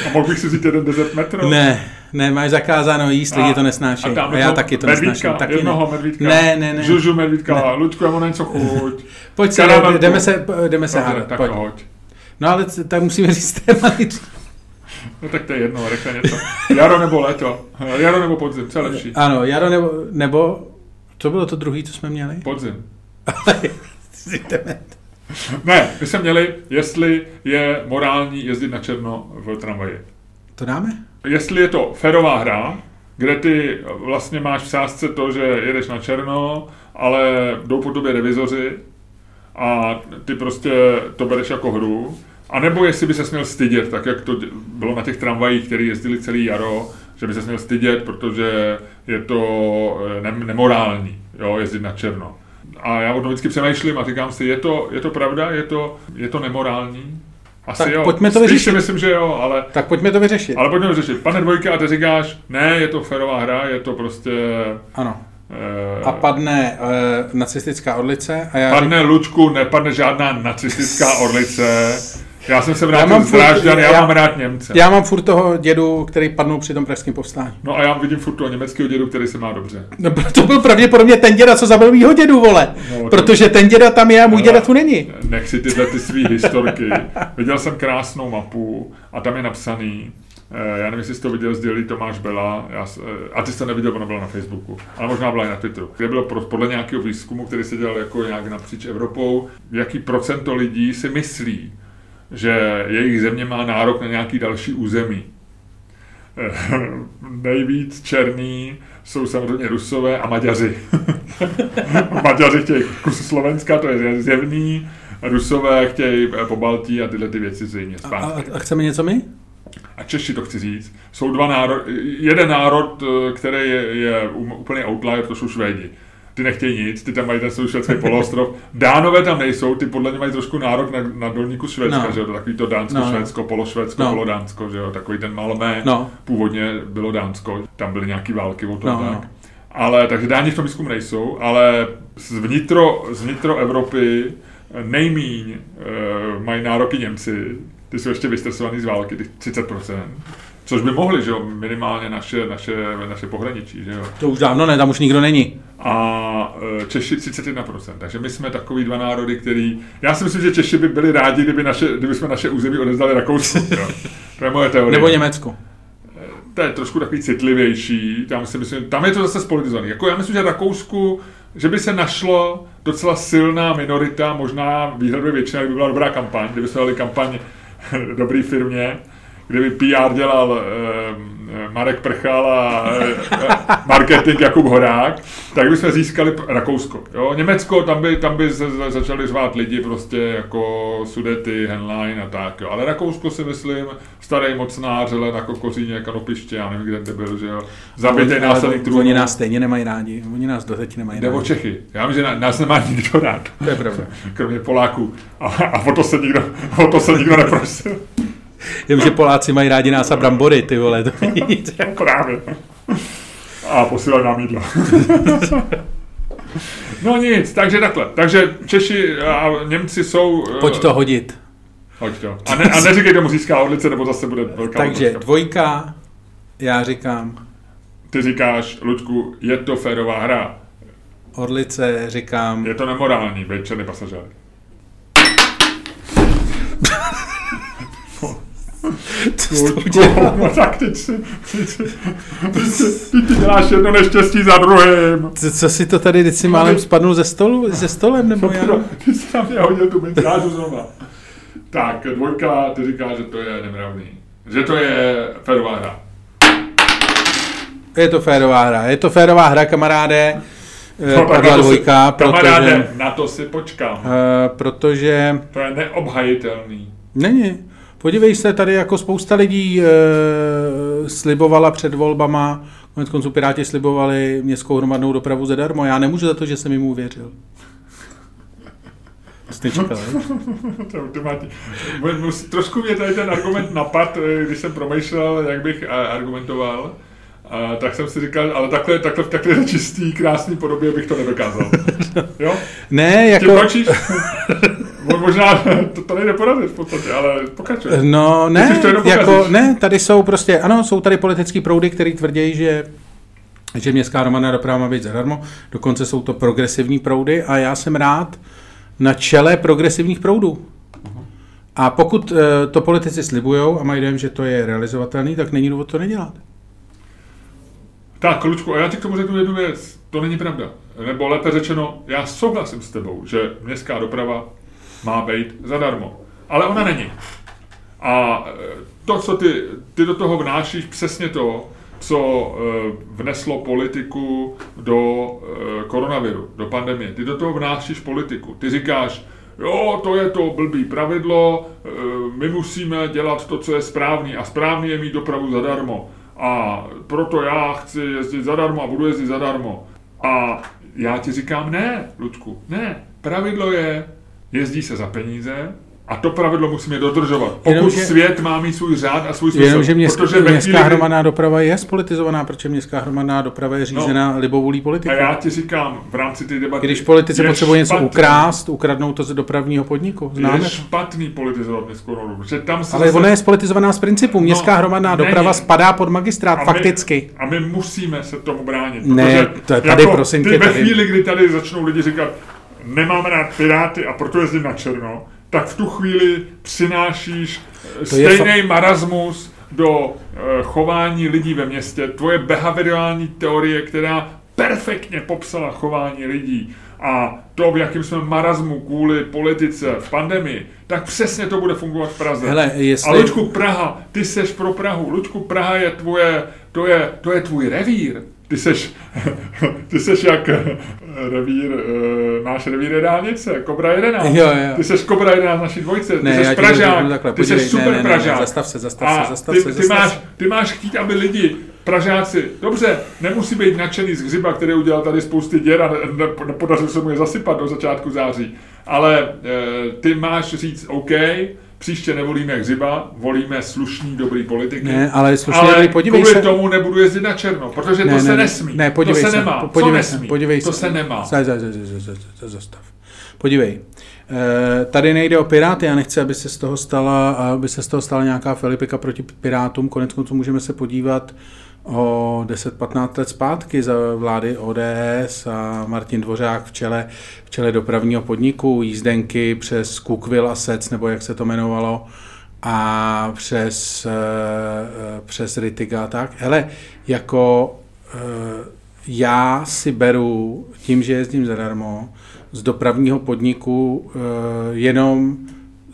A mohl bych si vzít jeden desert metro? Ne, ne, máš zakázáno jíst, lidi to nesnáší. A, a já to taky to medvídka, nesnáším. Taky jednoho ne. medvídka. Ne, ne, ne. Žužu medvídka, ne. Luďku, já mám něco chuť. Pojď se, jdeme se, jdeme se hádat. Tak pojď. hoď. No ale tak musíme říct téma. No tak to je jedno, rychle něco. Jaro nebo léto. Jaro nebo podzim, co je lepší? Ano, jaro nebo, nebo co bylo to druhý, co jsme měli? Podzim. ne, my jsme měli, jestli je morální jezdit na černo v tramvaji. To dáme? Jestli je to ferová hra, kde ty vlastně máš v sázce to, že jedeš na černo, ale jdou po tobě revizoři a ty prostě to bereš jako hru, a nebo jestli by se směl stydět, tak jak to bylo na těch tramvajích, které jezdili celý jaro, že by se směl stydět, protože je to eh, nemorální, jo, jezdit na černo. A já o tom vždycky přemýšlím a říkám si, je to, je to pravda, je to, je to nemorální? Asi tak jo. pojďme to vyřešit. si myslím, že jo, ale... Tak pojďme to vyřešit. Ale pojďme to vyřešit. Pane Dvojka, a ty říkáš, ne, je to ferová hra, je to prostě... Ano. E... A padne e, nacistická orlice a já... Padne řík... Lučku, nepadne žádná nacistická orlice. Já jsem se vrátil já z Drážďan, já, já, mám rád Němce. Já mám furt toho dědu, který padnul při tom pražském povstání. No a já vidím furt toho německého dědu, který se má dobře. No, to byl pravděpodobně ten děda, co zabil mýho dědu, vole. No, Protože ten děda tam je a můj děda tu není. Nech si tyhle ty svý historky. Viděl jsem krásnou mapu a tam je napsaný, eh, já nevím, jestli jsi to viděl, sdělí Tomáš Bela, já, eh, a ty jsi to neviděl, ona byla na Facebooku, ale možná byla i na Twitteru, kde bylo podle nějakého výzkumu, který se dělal jako nějak napříč Evropou, jaký procento lidí si myslí, že jejich země má nárok na nějaký další území. Nejvíc černý jsou samozřejmě Rusové a Maďaři. Maďaři chtějí kus Slovenska, to je zjevný. Rusové chtějí po Baltí a tyhle ty věci zřejmě zpátky. A, a, a chceme něco my? A Češi to chci říct. Jsou dva národy. Jeden národ, eh, který je, je úplně outlier, to jsou Švédi ty nechtějí nic, ty tam mají ten svůj švédský poloostrov. Dánové tam nejsou, ty podle mě mají trošku nárok na, na dolníku Švédska, no. že jo, takový to Dánsko, no. Švédsko, pološvédsko, no. polodánsko, že jo, takový ten Malmé, no. původně bylo Dánsko, tam byly nějaký války o tom no, tak. No. Ale, takže Dáni v tom výzkumu nejsou, ale z vnitro, z vnitro Evropy nejmíň e, mají nároky Němci, ty jsou ještě vystresovaný z války, 30%. Což by mohli, že jo, minimálně naše, naše, naše pohraničí, že jo. To už dávno ne, tam už nikdo není. A e, Češi 31%. Takže my jsme takový dva národy, který... Já si myslím, že Češi by byli rádi, kdyby, naše, kdyby jsme naše území odezdali Rakousku. To je moje teorie. Nebo Německo. E, to je trošku takový citlivější. Tam, si myslím, tam je to zase spolitizovaný. Jako já myslím, že Rakousku, že by se našlo docela silná minorita, možná výhledově většina, kdyby byla dobrá kampaň, kdyby se dali kampaň dobrý firmě, kdyby PR dělal eh, Marek Prchal a eh, marketing Jakub Horák, tak bychom získali Rakousko. Jo? Německo, tam by, tam by se začali řvát lidi prostě jako Sudety, Henlein a tak. Jo? Ale Rakousko si myslím, starý mocnář, ale na kokoříně, kanopiště, já nevím, kde to byl, že jo. Zabitý následník trůnu. Oni nás stejně nemají rádi, oni nás doteď nemají rádi. Nebo Čechy. Já vím, že nás nemá nikdo rád. To je pravda. Kromě Poláků. A, a o to se nikdo, o to se nikdo neprosil. Vím, že Poláci mají rádi nás a brambory, ty vole. To právě. A posílají nám jídlo. no nic, takže takhle. Takže Češi a Němci jsou... Pojď to hodit. Hoď to. A, ne, a neříkej tomu získá odlice, nebo zase bude velká Takže odlička. dvojka, já říkám... Ty říkáš, Ludku, je to férová hra. Orlice říkám... Je to nemorální, být černý pasažér. No tak teď si, teď si, teď si, ty, ty děláš jedno neštěstí za druhým. Co, co si to tady, teď si málem spadnul ze stolu, ze stolem, nebo já? Ty jsi tam mě hodil tu mintážu znova. Tak, dvojka, ty říká, že to je nemravný. Že to je férová hra. Je to férová hra. Je to férová hra, kamaráde. No, padla dvojka, si, protože... na to si počkám. Uh, protože... To je neobhajitelný. Není. Podívej se, tady jako spousta lidí e, slibovala před volbama, konec konců Piráti slibovali městskou hromadnou dopravu zadarmo. Já nemůžu za to, že jsem jim uvěřil. Jste čekal, Trošku mě tady ten argument napad, eh, když jsem promýšlel, jak bych argumentoval. A tak jsem si říkal, ale takhle, takhle v takhle čistý, krásný podobě bych to nedokázal. Jo? Ne, jako... Tím Možná to, to nejde porazit v podstatě, ale pokračuje. No ne, jako, ne, tady jsou prostě, ano, jsou tady politické proudy, které tvrdí, že že městská hromadná doprava má být zadarmo, dokonce jsou to progresivní proudy a já jsem rád na čele progresivních proudů. A pokud eh, to politici slibují a mají dojem, že to je realizovatelný, tak není důvod to nedělat. Tak, Lučku, a já ti k tomu řeknu jednu věc. To není pravda. Nebo lépe řečeno, já souhlasím s tebou, že městská doprava má být zadarmo. Ale ona není. A e, to, co ty, ty do toho vnášíš, přesně to, co e, vneslo politiku do e, koronaviru, do pandemie. Ty do toho vnášíš politiku. Ty říkáš, jo, to je to blbý pravidlo, my musíme dělat to, co je správný a správný je mít dopravu zadarmo. A proto já chci jezdit zadarmo a budu jezdit zadarmo. A já ti říkám, ne, Ludku, ne. Pravidlo je, jezdí se za peníze, a to pravidlo musíme dodržovat. Pokud jenom, že, svět má mít svůj řád a svůj smysl. Jenomže městská, protože městská chvíli, hromadná doprava je spolitizovaná, protože městská hromadná doprava je řízená no, libovůli politikou. A já ti říkám v rámci té debaty. Když politici potřebují něco ukrást, ukradnou to z dopravního podniku. Známe je špatný politizovat městskou hromadnou protože tam se Ale zase... ona je spolitizovaná z principu. No, městská no, hromadná není. doprava spadá pod magistrát, a fakticky. My, a my musíme se tomu bránit. Ne, to tady jako, prosím tě. Ve chvíli, kdy tady začnou lidi říkat, nemáme rád Piráty a proto jezdím na černo, tak v tu chvíli přinášíš to stejný fa- marasmus do e, chování lidí ve městě. Tvoje behaviorální teorie, která perfektně popsala chování lidí a to, v jakém jsme marazmu kvůli politice v pandemii, tak přesně to bude fungovat v Praze. Hele, jestli... A Lučku Praha, ty seš pro Prahu. Lučku Praha je tvoje, to je, to je tvůj revír. Ty seš, ty seš jak eh, revír, uh, náš revír je dálnice, Kobra 11. Jo, jo. Ty seš Kobra 11 naší dvojce, ty ne, seš Pražák, takhle, ty seš super ne, ne, Pražák. Ne, zastav se, zastav se, zastav ty, se. Ty, máš, ty máš chtít, aby lidi, Pražáci, dobře, nemusí být nadšený z hřiba, který udělal tady spousty děr a nepodařilo se mu je zasypat do začátku září, ale e, ty máš říct OK, Příště nevolíme hřiba, volíme slušný, dobrý politiky. Ne, ale slušný, ale dobrý, podívej kvůli se. tomu nebudu jezdit na černo, protože ne, to ne, se ne, nesmí. Ne, podívej to se, se nemá. Podívej Co se, nesmí? podívej to se. se nemá. Zaj, zaj, zaj, zaj, zaj, zaj, zastav. Podívej. E, tady nejde o Piráty, já nechci, aby se z toho stala, aby se z toho stala nějaká Filipika proti Pirátům, konec konců můžeme se podívat o 10-15 let zpátky za vlády ODS a Martin Dvořák v čele, v čele dopravního podniku, jízdenky přes Cookville a Sec, nebo jak se to jmenovalo, a přes, eh, eh, přes Ritiga a tak. Hele, jako eh, já si beru tím, že jezdím zadarmo, z dopravního podniku jenom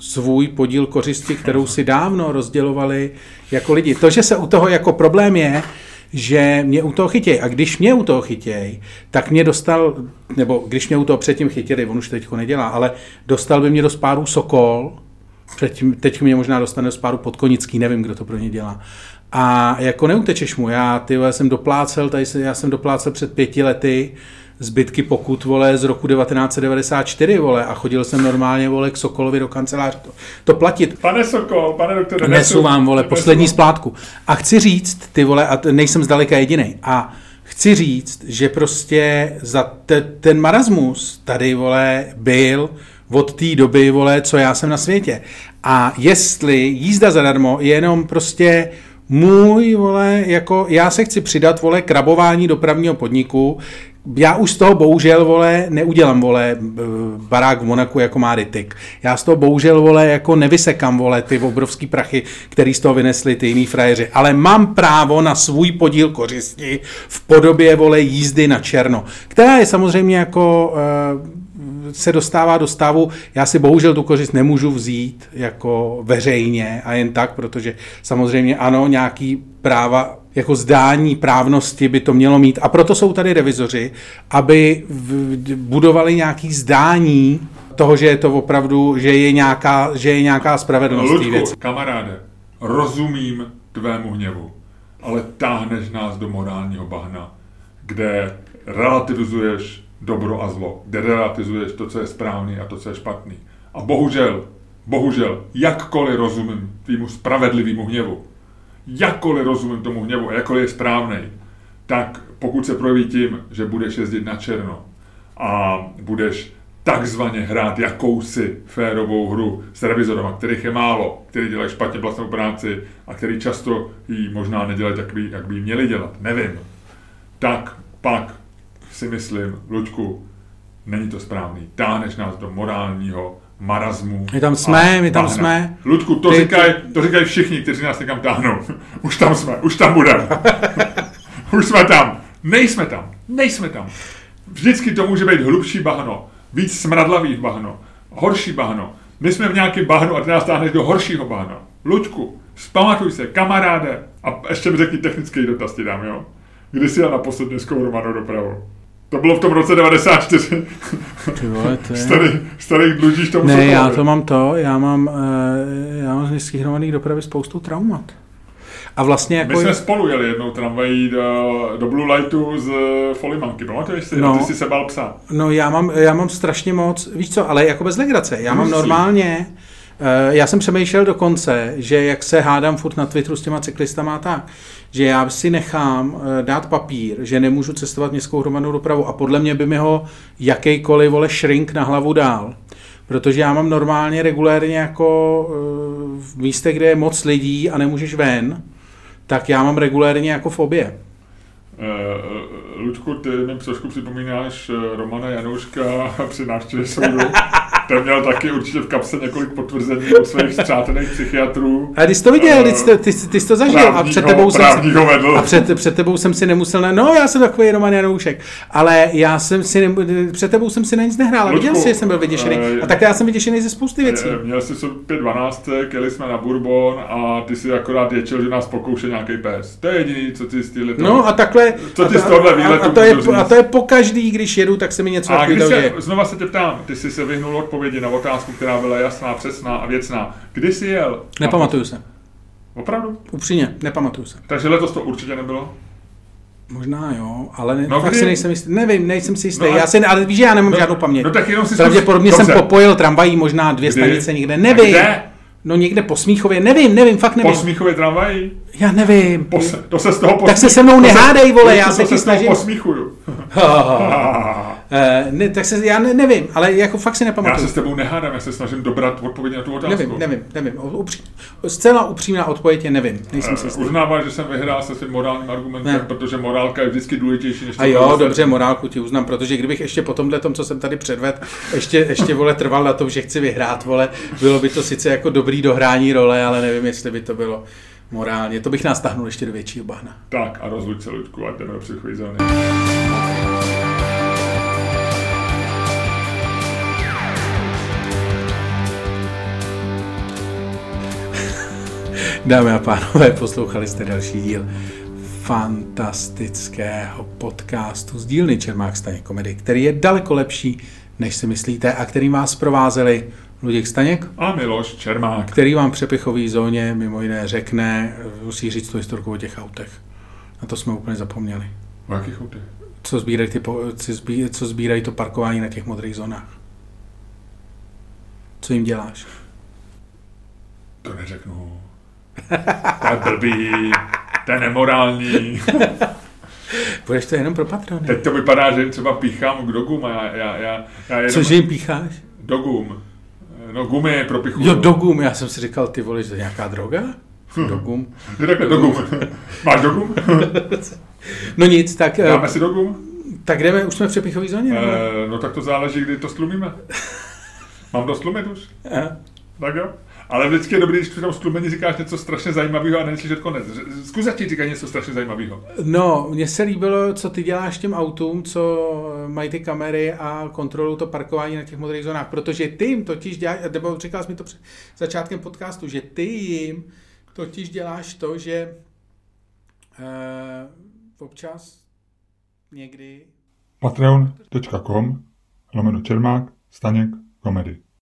svůj podíl kořisti, kterou si dávno rozdělovali jako lidi. To, že se u toho jako problém je, že mě u toho chytějí. A když mě u toho chytějí, tak mě dostal, nebo když mě u toho předtím chytili, on už teď nedělá, ale dostal by mě do spáru Sokol, Předtím, teď mě možná dostane z páru podkonický, nevím, kdo to pro ně dělá. A jako neutečeš mu, já ty jsem doplácel, tady já jsem doplácel před pěti lety zbytky pokut, vole, z roku 1994, vole, a chodil jsem normálně, vole, k Sokolovi do kanceláře to, to platit. Pane Sokol, pane doktore, nesu vám, vole, poslední splátku. A chci říct, ty vole, a nejsem zdaleka jediný. A chci říct, že prostě za te, ten marasmus tady, vole, byl od té doby, vole, co já jsem na světě. A jestli jízda zadarmo je jenom prostě můj, vole, jako já se chci přidat, vole, krabování dopravního podniku, já už z toho bohužel, vole, neudělám, vole, barák v Monaku, jako má Rytik. Já z toho bohužel, vole, jako nevysekám, vole, ty obrovský prachy, který z toho vynesli ty jiný frajeři. Ale mám právo na svůj podíl kořisti v podobě, vole, jízdy na černo, která je samozřejmě jako uh, se dostává do stavu, já si bohužel tu kořist nemůžu vzít jako veřejně a jen tak, protože samozřejmě ano, nějaký práva jako zdání právnosti by to mělo mít. A proto jsou tady revizoři, aby budovali nějaký zdání toho, že je to opravdu, že je nějaká, že je nějaká spravedlnost Ludku, věc. kamaráde, rozumím tvému hněvu, ale táhneš nás do morálního bahna, kde relativizuješ dobro a zlo, kde relativizuješ to, co je správný a to, co je špatný. A bohužel, bohužel, jakkoliv rozumím tvýmu spravedlivému hněvu, jakkoliv rozumím tomu hněvu a jakkoliv je správný, tak pokud se projeví tím, že budeš jezdit na černo a budeš takzvaně hrát jakousi férovou hru s revizorama, kterých je málo, který dělají špatně vlastnou práci a který často ji možná nedělají, jak by, jak by měli dělat, nevím, tak pak si myslím, Luďku, není to správný. Táhneš nás do morálního marazmu. My tam jsme, my tam bahna. jsme. Ludku, to, Ty, říkají, to říkají všichni, kteří nás někam táhnou. Už tam jsme, už tam budeme. už jsme tam. Nejsme tam, nejsme tam. Vždycky to může být hlubší bahno, víc smradlavý bahno, horší bahno. My jsme v nějakém bahnu a ty nás táhneš do horšího bahna. Luďku, zpamatuj se, kamaráde. A ještě mi řekni technický dotaz ti dám, jo? Kdy jsi jel naposled městskou hromadnou dopravu? To bylo v tom roce 94. Ty vole, to je... Starý, starý dlužíš tomu Ne, já to mám to, já mám, uh, já mám z městských hromadných dopravy spoustu traumat. A vlastně jako... My jsme spolu jeli jednou tramvají do, do Blue Lightu z Folimanky, pamatuješ si? No, ty jsi se bal psa. No já mám, já mám strašně moc, víš co, ale jako bez legrace. Já mám normálně, já jsem přemýšlel dokonce, že jak se hádám furt na Twitteru s těma cyklistama tak, že já si nechám eh, dát papír, že nemůžu cestovat městskou hromadnou dopravu a podle mě by mi ho jakýkoliv vole shrink na hlavu dál. Protože já mám normálně regulérně jako eh, v místech, kde je moc lidí a nemůžeš ven, tak já mám regulérně jako fobie. Uh, Ludku, ty mi trošku připomínáš Romana Janouška při návštěvě soudu. Ten měl taky určitě v kapse několik potvrzení od svých zpřátelných psychiatrů. A když jsi to viděl, uh, ty, ty, ty, jsi to zažil a před tebou jsem si, a před, před tebou jsem si nemusel, na, no já jsem takový Roman Janoušek, ale já jsem si, ne, před tebou jsem si na nic nehrál, a viděl jsi, že jsem byl vyděšený. Uh, a tak já jsem vyděšený ze spousty věcí. Uh, měl jsi pět 12, jeli jsme na Bourbon a ty si akorát ječil, že nás pokouše nějaký pes. To je jediný, co ty z téhle No a takhle, co ty z tohle výletu a, a, to je, a to je po každý, když jedu, tak se mi něco a když se, znova se tě ptám, ty jsi se vyhnul odpovědi na otázku, která byla jasná, přesná a věcná. Kdy jsi jel? Nepamatuju se. Opravdu? Upřímně, nepamatuju se. Takže letos to určitě nebylo? Možná jo, ale ne, no, fakt si nejsem jistý. Nevím, nejsem si jistý. No, já si, ale víš, že já nemám no, žádnou paměť. No tak jenom si Pravděpodobně jsem popojil tramvají možná dvě Kdy? stanice někde. Nevím. kde? No někde po Smíchově, nevím, nevím, fakt nevím. Po Smíchově tramvají? Já nevím. Po, to se z toho posmí... Tak se se mnou nehádej, vole, já se ti snažím. posmíchuju. Uh, ne, tak se, já ne, nevím, ale jako fakt si nepamatuju. Já se s tebou nehádám, já se snažím dobrat odpověď na tu otázku. Nevím, nevím, nevím. Upří, zcela upřímná odpověď je nevím. Nejsem si uh, Uznáváš, že jsem vyhrál se svým morálním argumentem, ne. protože morálka je vždycky důležitější než A jo, dobře, dobře, morálku ti uznám, protože kdybych ještě po tomhle tom, co jsem tady předvedl, ještě, ještě vole trval na tom, že chci vyhrát, vole, bylo by to sice jako dobrý dohrání role, ale nevím, jestli by to bylo morálně. To bych nás tahnul ještě do většího bahna. Tak a rozluč se, Ludku, ať jdeme do Dámy a pánové, poslouchali jste další díl fantastického podcastu z dílny Čermák Staněk komedy, který je daleko lepší, než si myslíte a který vás provázeli Luděk Staněk a Miloš Čermák, který vám v přepichové zóně mimo jiné řekne, musí říct tu historku o těch autech. Na to jsme úplně zapomněli. O jakých autech? Co sbírají, ty, co, sbírají, co sbírají to parkování na těch modrých zónách. Co jim děláš? To neřeknu. To je blbý, to je nemorální. Budeš to jenom pro patrony. Teď to vypadá, že jim třeba píchám k dogům a já, já, já, já jenom... Cože jim pícháš? Dogům. No gumy pro pichu. Jo, dogum, já jsem si říkal, ty vole, že to je nějaká droga? Dogum. Je takhle, dogum. Máš dogum? no nic, tak... Eh, Dáme si dogum? Tak jdeme, už jsme v přepichové zóně? E, no tak to záleží, kdy to stlumíme. Mám to stlumit už? Aha. Tak jo. Ale vždycky je dobrý, když při tom stlumení říkáš něco strašně zajímavého a neslyšet konec. Zkus začít říkat něco strašně zajímavého. No, mně se líbilo, co ty děláš těm autům, co mají ty kamery a kontrolují to parkování na těch modrých zónách, protože ty jim totiž děláš, nebo říkal jsi mi to před začátkem podcastu, že ty jim totiž děláš to, že uh, občas někdy patreon.com lomeno Čermák, Staněk, komedy.